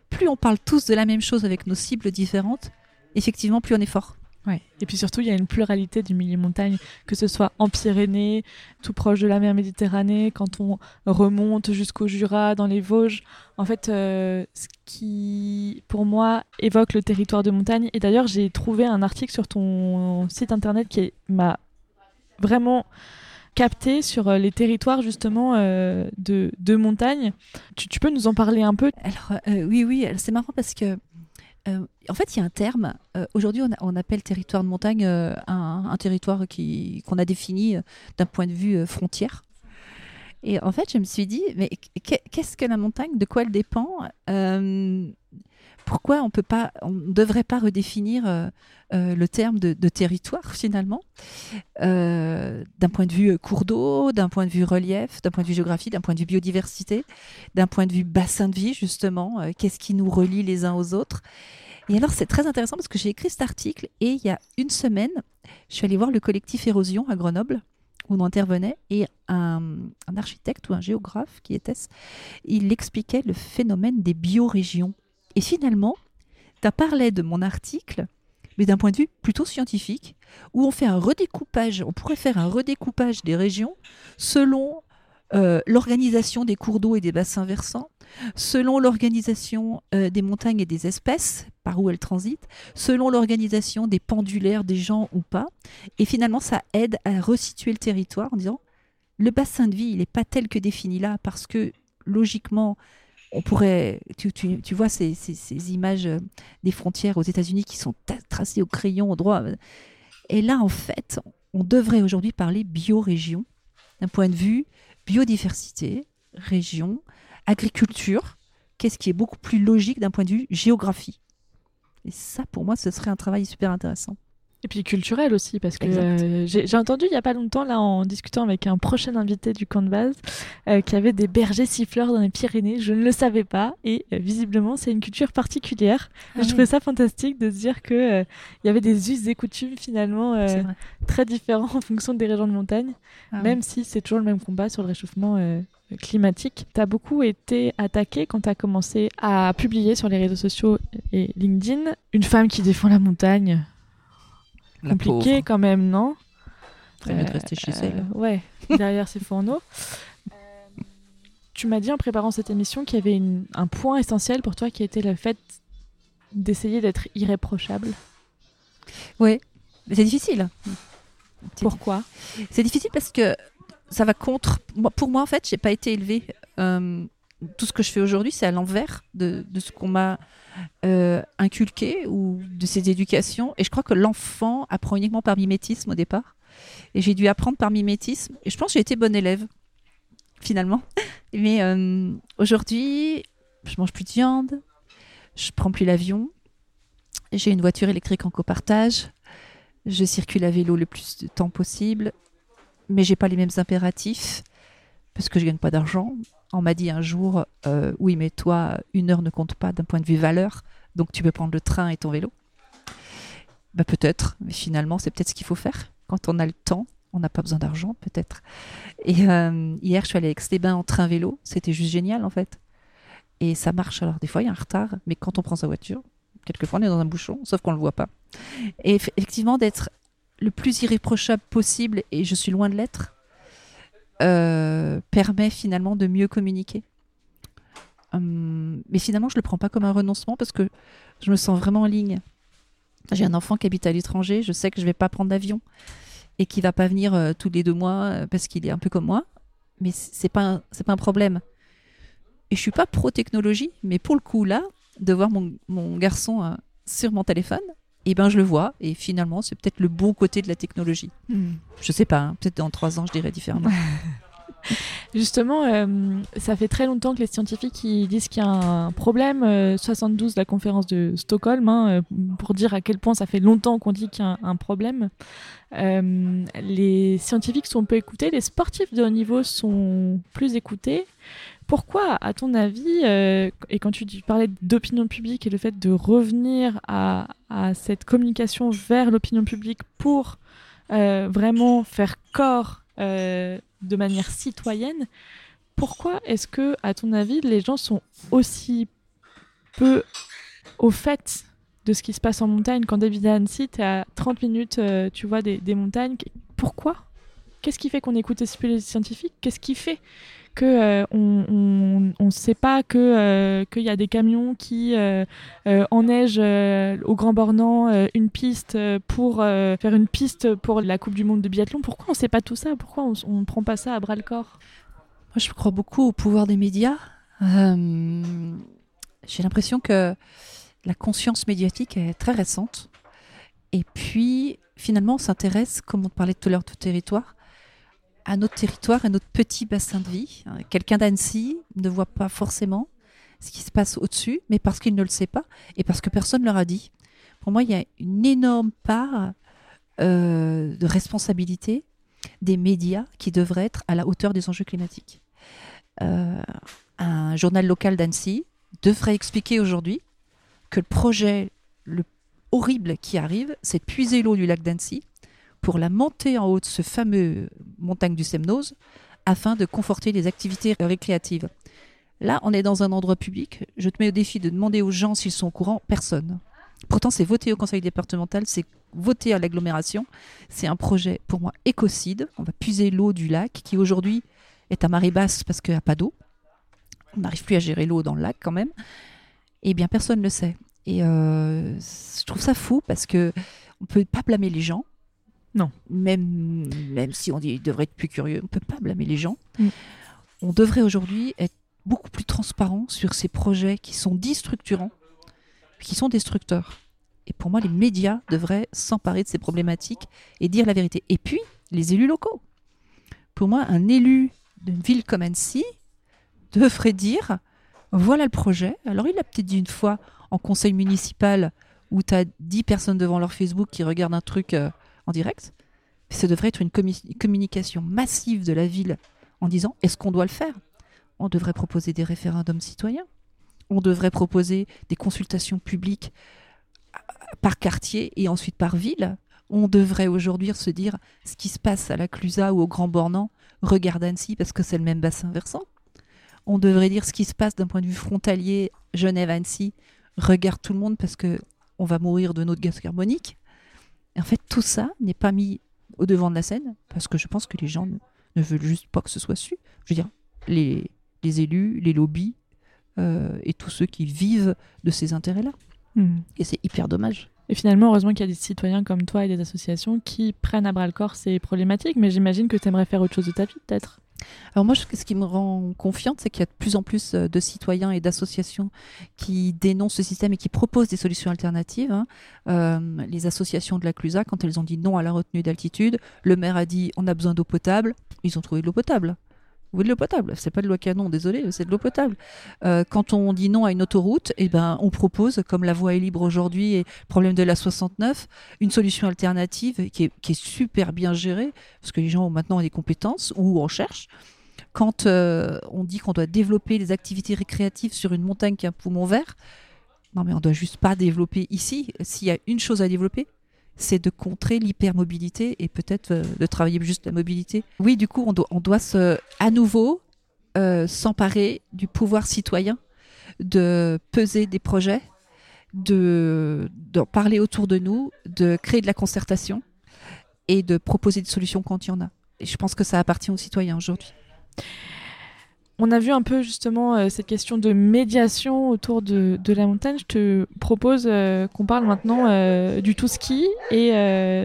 plus on parle tous de la même chose avec nos cibles différentes, effectivement, plus on est fort. Ouais. Et puis surtout, il y a une pluralité du milieu montagne, que ce soit en Pyrénées, tout proche de la mer Méditerranée, quand on remonte jusqu'au Jura, dans les Vosges. En fait, euh, ce qui, pour moi, évoque le territoire de montagne. Et d'ailleurs, j'ai trouvé un article sur ton site internet qui m'a vraiment capté sur euh, les territoires justement euh, de, de, montagne. Tu, peux nous en parler un peu? Alors oui, oui, c'est marrant parce que euh, en fait, il y a un terme. Euh, aujourd'hui, on, appelle territoire de montagne euh, un, territoire qu'on a défini d'un point de vue frontière. Et en fait, je me suis dit, mais qu'est-ce que la montagne? De quoi elle dépend? Pourquoi on ne devrait pas redéfinir le terme de, territoire finalement D'un point de vue cours d'eau, d'un point de vue relief, d'un point de vue géographie, d'un point de vue biodiversité, d'un point de vue bassin de vie justement. Qu'est-ce qui nous relie les uns aux autres et alors, c'est très intéressant parce que j'ai écrit cet article et il y a une semaine, je suis allée voir le collectif Érosion à Grenoble où on intervenait et un, architecte ou un géographe, qui était-ce, il expliquait le phénomène des biorégions. Et finalement, tu as parlé de mon article, mais d'un point de vue plutôt scientifique, où on fait un redécoupage, on pourrait faire un redécoupage des régions selon euh, l'organisation des cours d'eau et des bassins versants, selon l'organisation euh, des montagnes et des espèces, par où elles transitent, selon l'organisation des pendulaires des gens ou pas. Et finalement, ça aide à resituer le territoire en disant le bassin de vie, il n'est pas tel que défini là, parce que logiquement, on pourrait. Tu, vois ces, images euh, des frontières aux États-Unis qui sont tracées au crayon au droit. Et là, en fait, on devrait aujourd'hui parler biorégion, d'un point de vue biodiversité, région, agriculture, qu'est-ce qui est beaucoup plus logique d'un point de vue géographie. Et ça, pour moi, ce serait un travail super intéressant. Et puis culturel aussi, parce que euh, j'ai entendu il n'y a pas longtemps, là, en discutant avec un prochain invité du camp de base, euh, qu'il y avait des bergers siffleurs dans les Pyrénées. Je ne le savais pas. Et euh, visiblement, c'est une culture particulière. Ah je trouvais ça fantastique de se dire qu'il il y avait des us et coutumes finalement très différents en fonction des régions de montagne, ah même si c'est toujours le même combat sur le réchauffement climatique. Tu as beaucoup été attaqué quand tu as commencé à publier sur les réseaux sociaux et LinkedIn. Une femme qui défend la montagne compliqué quand même, non? Très de rester chez elle. Euh, ouais, derrière ses fourneaux. Euh, tu m'as dit en préparant cette émission qu'il y avait un point essentiel pour toi qui était le fait d'essayer d'être irréprochable. Oui, mais c'est difficile. Pourquoi? C'est difficile parce que ça va contre. Pour moi, en fait, j'ai pas été élevée. Euh, tout ce que je fais aujourd'hui, c'est à l'envers de, ce qu'on m'a euh, inculqué ou de ses éducations. Et je crois que l'enfant apprend uniquement par mimétisme au départ. Et j'ai dû apprendre par mimétisme. Et je pense que j'ai été bonne élève, finalement. Mais euh, aujourd'hui, je mange plus de viande, je prends plus l'avion, j'ai une voiture électrique en copartage, je circule à vélo le plus de temps possible, mais j'ai pas les mêmes impératifs parce que je gagne pas d'argent. On m'a dit un jour, euh, oui, mais toi, une heure ne compte pas d'un point de vue valeur, donc tu peux prendre le train et ton vélo. Bah, peut-être, mais finalement, c'est peut-être ce qu'il faut faire. Quand on a le temps, on n'a pas besoin d'argent, peut-être. Et euh, hier, je suis allée avec Stéban en train-vélo. C'était juste génial, en fait. Et ça marche. Alors, des fois, il y a un retard, mais quand on prend sa voiture, quelquefois, on est dans un bouchon, sauf qu'on ne le voit pas. Et effectivement, d'être le plus irréprochable possible, et je suis loin de l'être, euh, permet finalement de mieux communiquer. Hum, mais finalement, je le prends pas comme un renoncement parce que je me sens vraiment en ligne. J'ai un enfant qui habite à l'étranger, je sais que je vais pas prendre d'avion et qui va pas venir euh, tous les deux mois euh, parce qu'il est un peu comme moi. Mais c'est pas pas un problème. Et je suis pas pro technologie, mais pour le coup là, de voir mon, mon garçon sur mon téléphone, et ben je le vois et finalement c'est peut-être le bon côté de la technologie. Je hmm. Je sais pas, hein, peut-être dans trois ans je dirais différemment. Justement, euh, ça fait très longtemps que les scientifiques ils disent qu'il y a un problème. 72, la conférence de Stockholm, hein, pour dire à quel point ça fait longtemps qu'on dit qu'il y a un, problème. les scientifiques sont peu écoutés, les sportifs de haut niveau sont plus écoutés. Pourquoi, à ton avis, et quand tu parlais d'opinion publique et le fait de revenir à, cette communication vers l'opinion publique pour vraiment faire corps euh, de manière citoyenne, pourquoi est-ce que, à ton avis, les gens sont aussi peu au fait de ce qui se passe en montagne quand David Annecy, tu à 30 minutes, euh, tu vois, des, montagnes? Pourquoi? Qu'est-ce qui fait qu'on écoute les scientifiques? Qu'est-ce qui fait que euh, on ne sait pas que euh, qu'il y a des camions qui euh, enneigent au Grand Bornand une piste pour faire une piste pour la Coupe du Monde de biathlon. Pourquoi on ne sait pas tout ça? Pourquoi on ne prend pas ça à bras le corps? Moi, je crois beaucoup au pouvoir des médias. J'ai l'impression que la conscience médiatique est très récente. Et puis, finalement, on s'intéresse, comme on parlait tout à l'heure, de territoire, à notre territoire, à notre petit bassin de vie. Quelqu'un d'Annecy ne voit pas forcément ce qui se passe au-dessus, mais parce qu'il ne le sait pas et parce que personne ne leur a dit. Pour moi, il y a une énorme part euh, de responsabilité des médias qui devraient être à la hauteur des enjeux climatiques. Euh, un journal local d'Annecy devrait expliquer aujourd'hui que le projet le horrible qui arrive, c'est de puiser l'eau du lac d'Annecy pour la montée en haut de ce fameux montagne du Semnose afin de conforter les activités récréatives. Là, on est dans un endroit public. Je te mets au défi de demander aux gens s'ils sont au courant. Personne. Pourtant, c'est voté au conseil départemental, c'est voté à l'agglomération. C'est un projet, pour moi, écocide. On va puiser l'eau du lac, qui aujourd'hui est à marée basse parce qu'il n'y a pas d'eau. On n'arrive plus à gérer l'eau dans le lac quand même. Eh bien, personne ne le sait. Et euh, je trouve ça fou parce que on peut pas blâmer les gens. Non. Même, même si on dit, devrait être plus curieux, on ne peut pas blâmer les gens. Mm. On devrait aujourd'hui être beaucoup plus transparent sur ces projets qui sont dits structurants, qui sont destructeurs. Et pour moi, les médias devraient s'emparer de ces problématiques et dire la vérité. Et puis, les élus locaux. Pour moi, un élu d'une ville comme Annecy devrait dire voilà le projet. Alors, il l'a peut-être dit une fois en conseil municipal où tu as 10 personnes devant leur Facebook qui regardent un truc. Euh, en direct. Ça devrait être une communication massive de la ville en disant est-ce qu'on doit le faire? On devrait proposer des référendums citoyens. On devrait proposer des consultations publiques euh, par quartier et ensuite par ville. On devrait aujourd'hui se dire ce qui se passe à la Clusa ou au Grand Bornand, regarde Annecy parce que c'est le même bassin versant. On devrait dire ce qui se passe d'un point de vue frontalier Genève-Annecy, regarde tout le monde parce que on va mourir de notre gaz carbonique. Et en fait, tout ça n'est pas mis au devant de la scène parce que je pense que les gens ne, veulent juste pas que ce soit su. Je veux dire, les, les élus, les lobbies euh, et tous ceux qui vivent de ces intérêts-là. Hmm. Et c'est hyper dommage. Et finalement, heureusement qu'il y a des citoyens comme toi et des associations qui prennent à bras le corps ces problématiques, mais j'imagine que tu aimerais faire autre chose de ta vie, peut-être. Alors moi, ce qui me rend confiante, c'est qu'il y a de plus en plus euh, de citoyens et d'associations qui dénoncent ce système et qui proposent des solutions alternatives. Hein. Euh, les associations de la Clusa, quand elles ont dit non à la retenue d'altitude, le maire a dit on a besoin d'eau potable, ils ont trouvé de l'eau potable ou de l'eau potable. C'est pas de l'eau canon, désolé, c'est de l'eau potable. Euh, quand on dit non à une autoroute, eh ben, on propose, comme la voie est libre aujourd'hui et le problème de la 69, une solution alternative qui est, super bien gérée, parce que les gens ont maintenant des compétences ou on cherche. Quand euh, on dit qu'on doit développer des activités récréatives sur une montagne qui a un poumon vert, non mais on doit juste pas développer ici. S'il y a une chose à développer, c'est de contrer l'hypermobilité et peut-être euh, de travailler juste la mobilité. Oui, du coup, on doit, se, à nouveau euh, s'emparer du pouvoir citoyen, de peser des projets, de d'en parler autour de nous, de créer de la concertation et de proposer des solutions quand il y en a. Et je pense que ça appartient aux citoyens aujourd'hui. On a vu un peu justement euh, cette question de médiation autour de, la montagne. Je te propose euh, qu'on parle maintenant euh, du tout ski et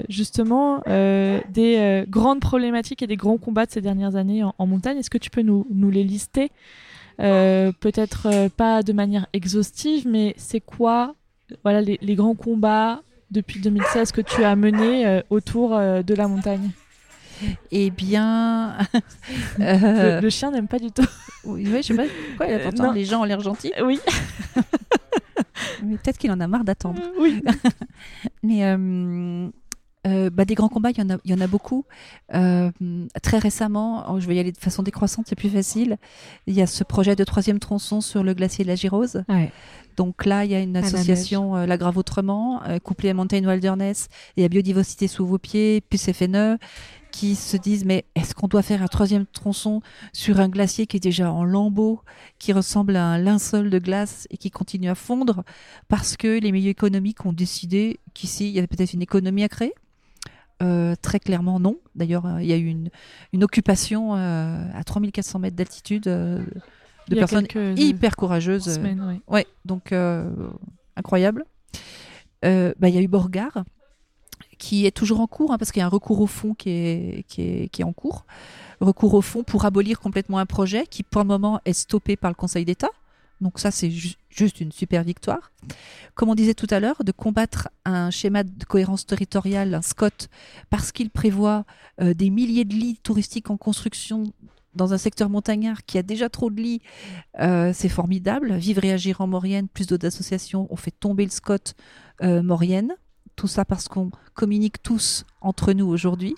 justement des grandes problématiques et des grands combats de ces dernières années en, montagne. Est-ce que tu peux nous, les lister? Peut-être pas de manière exhaustive, mais c'est quoi voilà, les, les, grands combats depuis 2016 que tu as menés autour de la montagne? Eh bien, le, le chien n'aime pas du tout. oui, je sais pas pourquoi. Euh, Pourtant, les gens ont l'air gentils. Oui. Mais peut-être qu'il en a marre d'attendre. Oui. Mais euh, euh, bah, des grands combats, il y en a, il y en a beaucoup. Euh, très récemment, oh, je vais y aller de façon décroissante, c'est plus facile. Il y a ce projet de troisième tronçon sur le glacier de la Girose. Ouais. Donc là, il y a une la association, euh, La Grave Autrement, euh, couplée à Mountain Wilderness et à Biodiversité sous vos pieds, plus FNE, qui se disent mais est-ce qu'on doit faire un troisième tronçon sur un glacier qui est déjà en lambeaux, qui ressemble à un linceul de glace et qui continue à fondre parce que les milieux économiques ont décidé qu'ici, il y avait peut-être une économie à créer? Euh, très clairement, non. D'ailleurs, euh, il y a eu une, une occupation euh, à 3400 mètres d'altitude euh, de personnes hyper courageuses. semaines, ouais. Ouais, donc incroyable. Bah, Il y a eu Borgard, qui est toujours en cours, hein, parce qu'il y a un recours au fond qui est, qui, est, qui est en cours. Recours au fond pour abolir complètement un projet qui, pour le moment, est stoppé par le Conseil d'État. Donc ça, c'est ju- juste une super victoire. Comme on disait tout à l'heure, de combattre un schéma de cohérence territoriale, un SCOT, parce qu'il prévoit euh, des milliers de lits touristiques en construction dans un secteur montagnard qui a déjà trop de lits, euh, c'est formidable. Vivre et agir en Maurienne, plus d'autres associations ont fait tomber le SCOT euh, Maurienne. Tout ça parce qu'on communique tous entre nous aujourd'hui.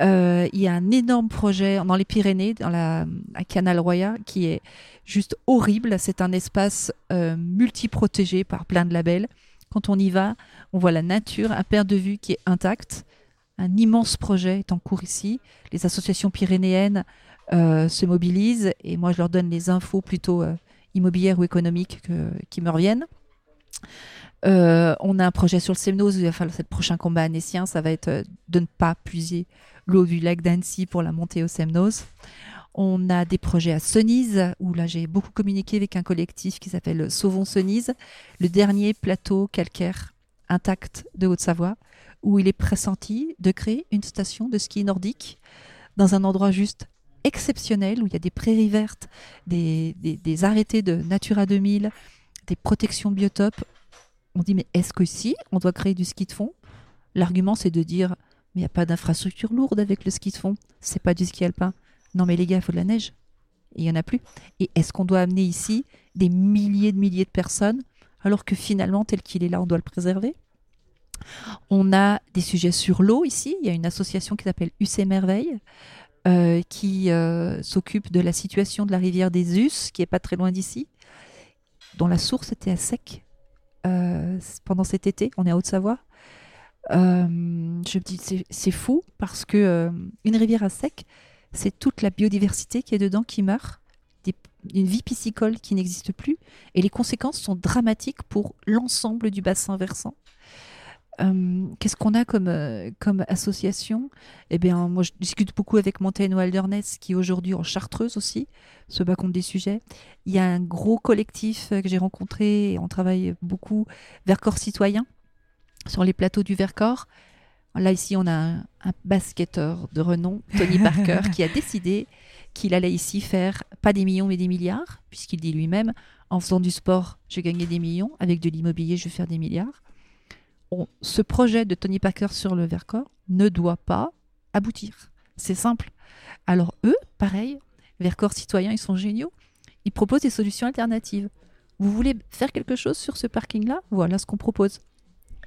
Euh, il y a un énorme projet dans les Pyrénées, dans la, à Canal Roya, qui est juste horrible. C'est un espace euh, multi-protégé par plein de labels. Quand on y va, on voit la nature, un paire de vue qui est intact. Un immense projet est en cours ici. Les associations pyrénéennes euh, se mobilisent et moi je leur donne les infos plutôt euh, immobilières ou économiques que- qui me reviennent. Euh, on a un projet sur le Semnoz, il va falloir c'est le prochain combat annécien, ça va être euh, de ne pas puiser l'eau du lac d'Annecy pour la montée au Semnoz. On a des projets à Sonise, où là j'ai beaucoup communiqué avec un collectif qui s'appelle Sauvons Sonise, le dernier plateau calcaire intact de Haute-Savoie, où il est pressenti de créer une station de ski nordique dans un endroit juste exceptionnel, où il y a des prairies vertes, des, des- arrêtés de Natura 2000, des protections biotopes. On dit, mais est-ce que si on doit créer du ski de fond? L'argument, c'est de dire, mais il n'y a pas d'infrastructure lourde avec le ski de fond, c'est pas du ski alpin. Non, mais les gars, il faut de la neige. Et il n'y en a plus. Et est-ce qu'on doit amener ici des milliers de milliers de personnes, alors que finalement, tel qu'il est là, on doit le préserver? On a des sujets sur l'eau ici. Il y a une association qui s'appelle UC Merveille euh, qui euh, s'occupe de la situation de la rivière des Us, qui est pas très loin d'ici, dont la source était à sec euh, pendant cet été. On est à Haute-Savoie. Euh, je me dis c'est- fou parce que euh, une rivière à sec, c'est toute la biodiversité qui est dedans qui meurt, une vie piscicole qui n'existe plus, et les conséquences sont dramatiques pour l'ensemble du bassin versant. Euh, Qu'est-ce qu'on a comme, euh, comme association? Eh bien, moi, je discute beaucoup avec Mountain Wilderness, qui est aujourd'hui en Chartreuse aussi, se bat contre des sujets. Il y a un gros collectif euh, que j'ai rencontré, et on travaille beaucoup, Vercors Citoyen, sur les plateaux du Vercors. Là, ici, on a un, un basketteur de renom, Tony Parker, qui a décidé qu'il allait ici faire pas des millions, mais des milliards, puisqu'il dit lui-même, en faisant du sport, je gagnais des millions, avec de l'immobilier, je vais faire des milliards on- ce projet de Tony Parker sur le Vercors ne doit pas aboutir. C'est simple. Alors eux, pareil, Vercors citoyens, ils sont géniaux. Ils proposent des solutions alternatives. Vous voulez faire quelque chose sur ce parking-là? Voilà ce qu'on propose.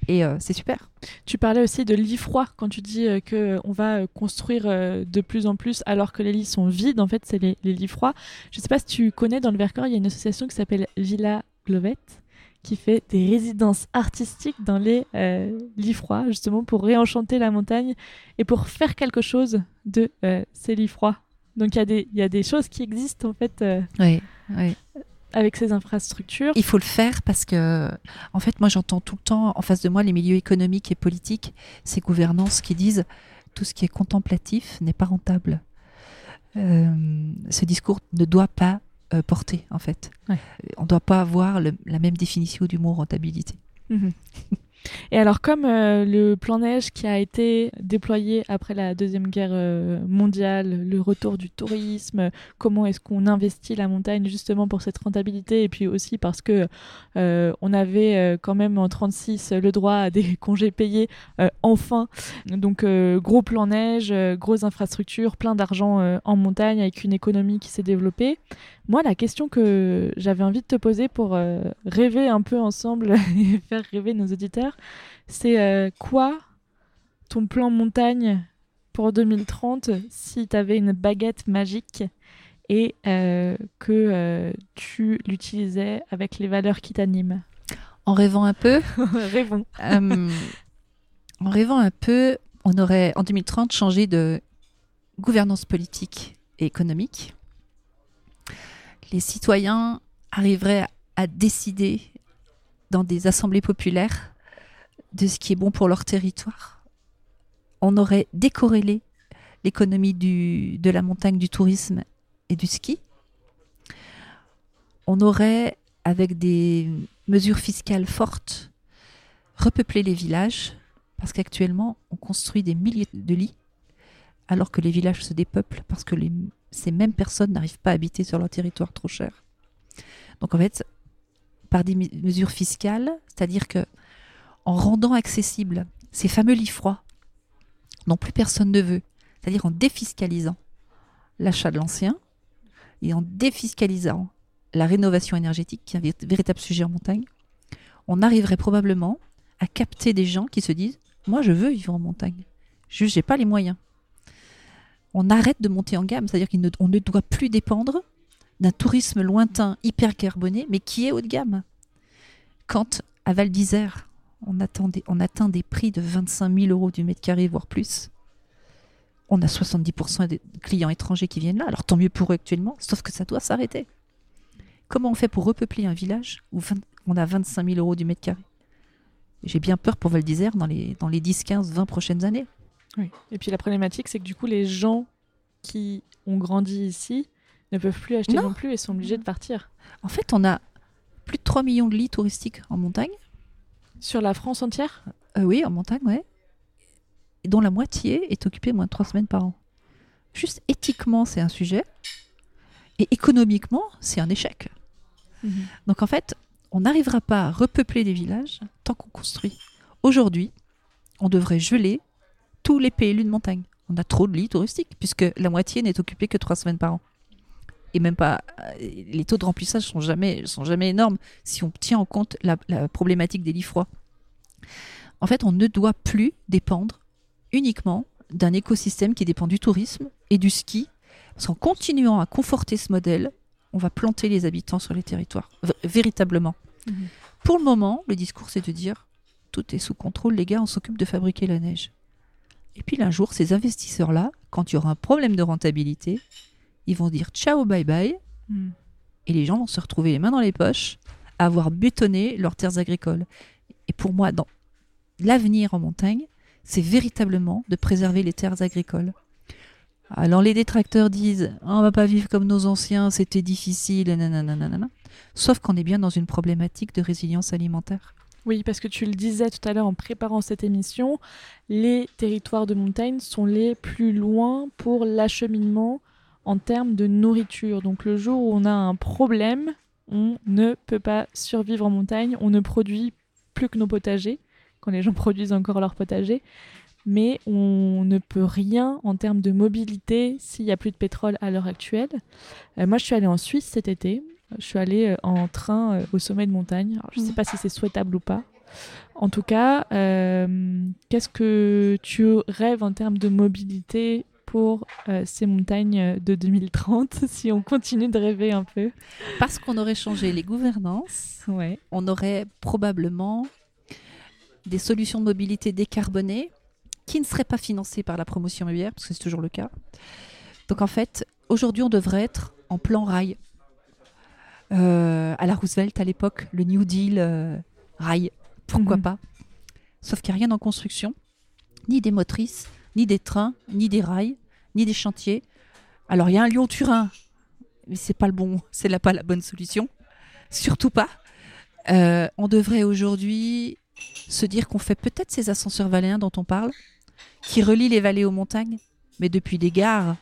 Et euh, c'est super. Tu parlais aussi de lits froids quand tu dis euh, que on va euh, construire euh, de plus en plus alors que les lits sont vides. En fait, c'est les, les lits froids. Je sais pas si tu connais dans le Vercors, il y a une association qui s'appelle Villa Glovette qui fait des résidences artistiques dans les euh, lits froids, justement pour réenchanter la montagne et pour faire quelque chose de euh, ces lits froids. Donc il y, a des- il y a des choses qui existent en fait euh, Oui, oui. avec ces infrastructures. Il faut le faire parce que, en fait, moi j'entends tout le temps en face de moi les milieux économiques et politiques, ces gouvernances qui disent tout ce qui est contemplatif n'est pas rentable. Euh, ce discours ne doit pas euh, porter, en fait. Ouais. On ne doit pas avoir le- la même définition du mot rentabilité. Mhm. Et alors, comme euh, le plan neige qui a été déployé après la Deuxième Guerre euh, mondiale, le retour du tourisme, comment est-ce qu'on investit la montagne justement pour cette rentabilité, et puis aussi parce que euh, on avait quand même en 36 le droit à des congés payés, enfin. Donc, gros plan neige, grosses infrastructures, plein d'argent en montagne avec une économie qui s'est développée. Moi, la question que j'avais envie de te poser pour euh, rêver un peu ensemble et faire rêver nos auditeurs, c'est euh, quoi ton plan montagne pour 2030 si tu avais une baguette magique et euh, que tu l'utilisais avec les valeurs qui t'animent? En rêvant un peu? Rêvons. en rêvant un peu, on aurait en 2030 changé de gouvernance politique et économique les citoyens arriveraient à décider dans des assemblées populaires de ce qui est bon pour leur territoire. On aurait décorrélé l'économie de la montagne, du tourisme et du ski. On aurait, avec des mesures fiscales fortes, repeuplé les villages, parce qu'actuellement, on construit des milliers de lits, alors que les villages se dépeuplent, parce que les ces mêmes personnes n'arrivent pas à habiter sur leur territoire trop cher. Donc en fait, par des mesures fiscales, c'est-à-dire que en rendant accessibles ces fameux lits froids dont plus personne ne veut, c'est-à-dire en défiscalisant l'achat de l'ancien et en défiscalisant la rénovation énergétique, qui est un véritable sujet en montagne, on arriverait probablement à capter des gens qui se disent Moi, je veux vivre en montagne. Juste, j'ai pas les moyens on arrête de monter en gamme. C'est-à-dire qu'on ne, doit plus dépendre d'un tourisme lointain, hyper carboné, mais qui est haut de gamme. Quand à Val d'Isère, on, atteint des prix de 25 000 euros du mètre carré, voire plus, on a 70% des clients étrangers qui viennent là. Alors tant mieux pour eux actuellement, sauf que ça doit s'arrêter. Comment on fait pour repeupler un village où on a 25 000 euros du mètre carré? J'ai bien peur pour Val d'Isère dans les, dans les 10, 15, 20 prochaines années. Et puis la problématique, c'est que du coup, les gens qui ont grandi ici ne peuvent plus acheter non, plus et sont obligés de partir. En fait, on a plus de 3 millions de lits touristiques en montagne. Sur la France entière? Euh, Oui, en montagne, ouais. dont la moitié est occupée moins de 3 semaines par an. Juste éthiquement, c'est un sujet. Et économiquement, c'est un échec. Mhm. Donc en fait, on n'arrivera pas à repeupler des villages tant qu'on construit. Aujourd'hui, on devrait geler tous les PLU de montagne. On a trop de lits touristiques, puisque la moitié n'est occupée que trois semaines par an. Et même pas. Euh, les taux de remplissage sont jamais, sont jamais énormes si on tient en compte la, problématique des lits froids. En fait, on ne doit plus dépendre uniquement d'un écosystème qui dépend du tourisme et du ski. Parce qu'en continuant à conforter ce modèle, on va planter les habitants sur les territoires, véritablement. Mhm. Pour le moment, le discours, c'est de dire tout est sous contrôle, les gars, on s'occupe de fabriquer la neige. Et puis un jour, ces investisseurs-là, quand il y aura un problème de rentabilité, ils vont dire ciao, bye bye. Hmm. Et les gens vont se retrouver les mains dans les poches à avoir bétonné leurs terres agricoles. Et pour moi, dans l'avenir en montagne, c'est véritablement de préserver les terres agricoles. Alors les détracteurs disent on va pas vivre comme nos anciens, c'était difficile, nanana. sauf qu'on est bien dans une problématique de résilience alimentaire. Oui, parce que tu le disais tout à l'heure en préparant cette émission, les territoires de montagne sont les plus loin pour l'acheminement en termes de nourriture. Donc le jour où on a un problème, on ne peut pas survivre en montagne, on ne produit plus que nos potagers, quand les gens produisent encore leur potager, mais on ne peut rien en termes de mobilité s'il n'y a plus de pétrole à l'heure actuelle. Euh, moi, je suis allée en Suisse cet été je suis allée euh, en train euh, au sommet de montagne. je ne sais mm. pas si c'est souhaitable ou pas. En tout cas, euh, qu'est-ce que tu rêves en termes de mobilité pour ces montagnes de 2030 si on continue de rêver un peu? Parce qu'on aurait changé les gouvernances, ouais. on aurait probablement des solutions de mobilité décarbonées qui ne seraient pas financées par la promotion immobilière, parce que c'est toujours le cas. Donc en fait, aujourd'hui, on devrait être en plan rail. Euh, à la Roosevelt à l'époque, le New Deal euh, rail, pourquoi mhm. pas Sauf qu'il n'y a rien en construction, ni des motrices, ni des trains, ni des rails, ni des chantiers. Alors il y a un Lyon-Turin, mais c'est pas le bon, c'est là pas la bonne solution, surtout pas. Euh, on devrait aujourd'hui se dire qu'on fait peut-être ces ascenseurs valéens dont on parle, qui relient les vallées aux montagnes, mais depuis des gares,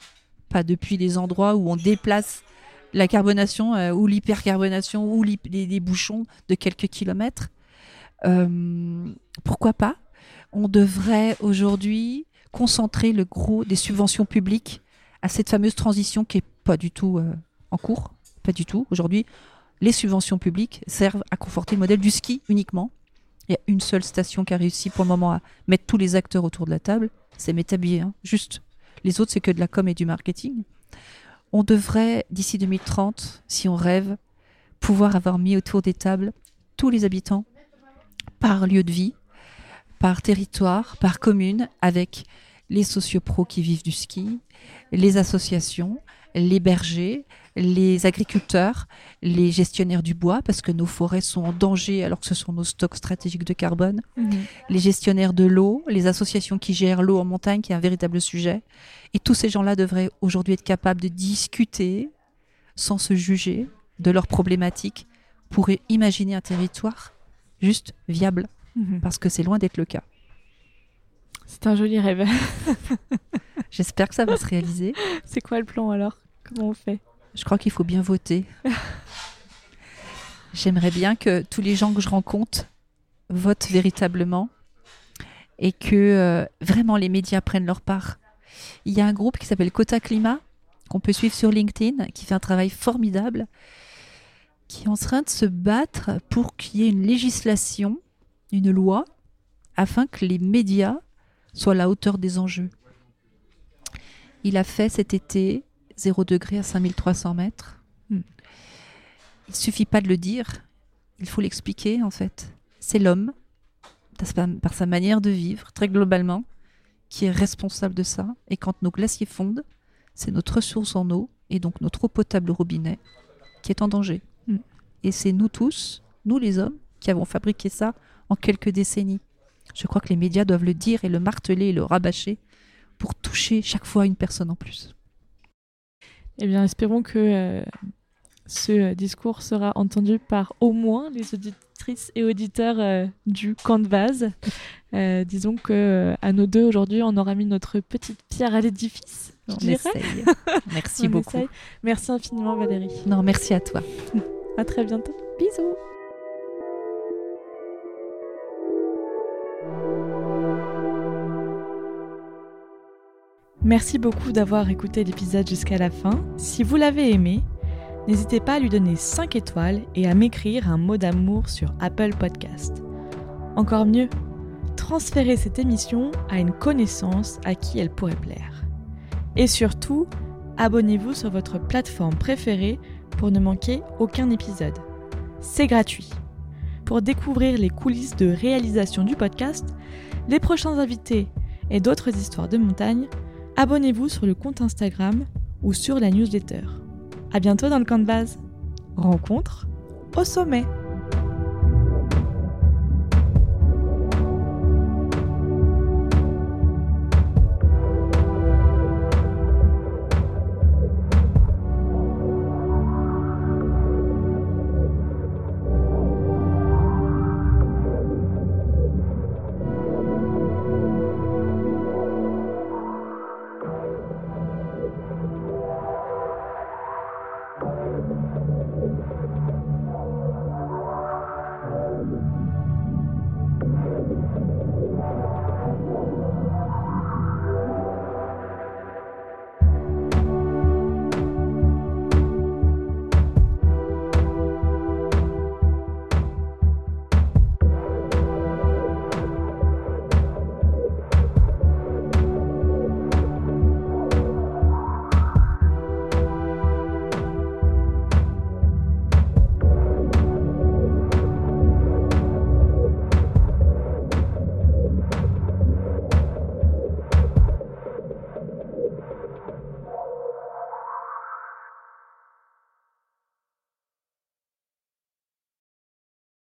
pas depuis des endroits où on déplace la carbonation euh, ou l'hypercarbonation ou les, bouchons de quelques kilomètres. Euh, pourquoi pas? On devrait aujourd'hui concentrer le gros des subventions publiques à cette fameuse transition qui est pas du tout euh, en cours, pas du tout. Aujourd'hui, les subventions publiques servent à conforter le modèle du ski uniquement. Il y a une seule station qui a réussi pour le moment à mettre tous les acteurs autour de la table, c'est Métabier, hein, juste. Les autres, c'est que de la com et du marketing. On devrait, d'ici 2030, si on rêve, pouvoir avoir mis autour des tables tous les habitants par lieu de vie, par territoire, par commune, avec les sociopros qui vivent du ski, les associations, les bergers, les agriculteurs, les gestionnaires du bois, parce que nos forêts sont en danger alors que ce sont nos stocks stratégiques de carbone, mhm. les gestionnaires de l'eau, les associations qui gèrent l'eau en montagne, qui est un véritable sujet. Et tous ces gens-là devraient aujourd'hui être capables de discuter sans se juger de leurs problématiques pour imaginer un territoire juste viable, mhm. parce que c'est loin d'être le cas. C'est un joli rêve. J'espère que ça va se réaliser. C'est quoi le plan alors? Comment on fait? Je crois qu'il faut bien voter. J'aimerais bien que tous les gens que je rencontre votent véritablement et que euh, vraiment les médias prennent leur part. Il y a un groupe qui s'appelle Cota Climat qu'on peut suivre sur LinkedIn qui fait un travail formidable qui est en train de se battre pour qu'il y ait une législation, une loi, afin que les médias soient à la hauteur des enjeux. Il a fait cet été 0 degré à 5300 mètres. Hmm. Il suffit pas de le dire, il faut l'expliquer en fait. C'est l'homme, par sa manière de vivre, très globalement, qui est responsable de ça. Et quand nos glaciers fondent, c'est notre ressource en eau, et donc notre eau potable au robinet, qui est en danger. Hmm. Et c'est nous tous, nous les hommes, qui avons fabriqué ça en quelques décennies. Je crois que les médias doivent le dire et le marteler et le rabâcher pour toucher chaque fois une personne en plus. Eh bien, espérons que euh, ce discours sera entendu par au moins les auditrices et auditeurs euh, du camp de base. Euh, disons que à nos deux aujourd'hui, on aura mis notre petite pierre à l'édifice. On essaye. Merci beaucoup. Merci infiniment Valérie. Non, merci à toi. à très bientôt. Bisous. Merci beaucoup d'avoir écouté l'épisode jusqu'à la fin. Si vous l'avez aimé, n'hésitez pas à lui donner 5 étoiles et à m'écrire un mot d'amour sur Apple Podcast. Encore mieux, transférez cette émission à une connaissance à qui elle pourrait plaire. Et surtout, abonnez-vous sur votre plateforme préférée pour ne manquer aucun épisode. C'est gratuit. Pour découvrir les coulisses de réalisation du podcast, les prochains invités et d'autres histoires de montagne, abonnez-vous sur le compte Instagram ou sur la newsletter. À bientôt dans le camp de base. Rencontre au sommet.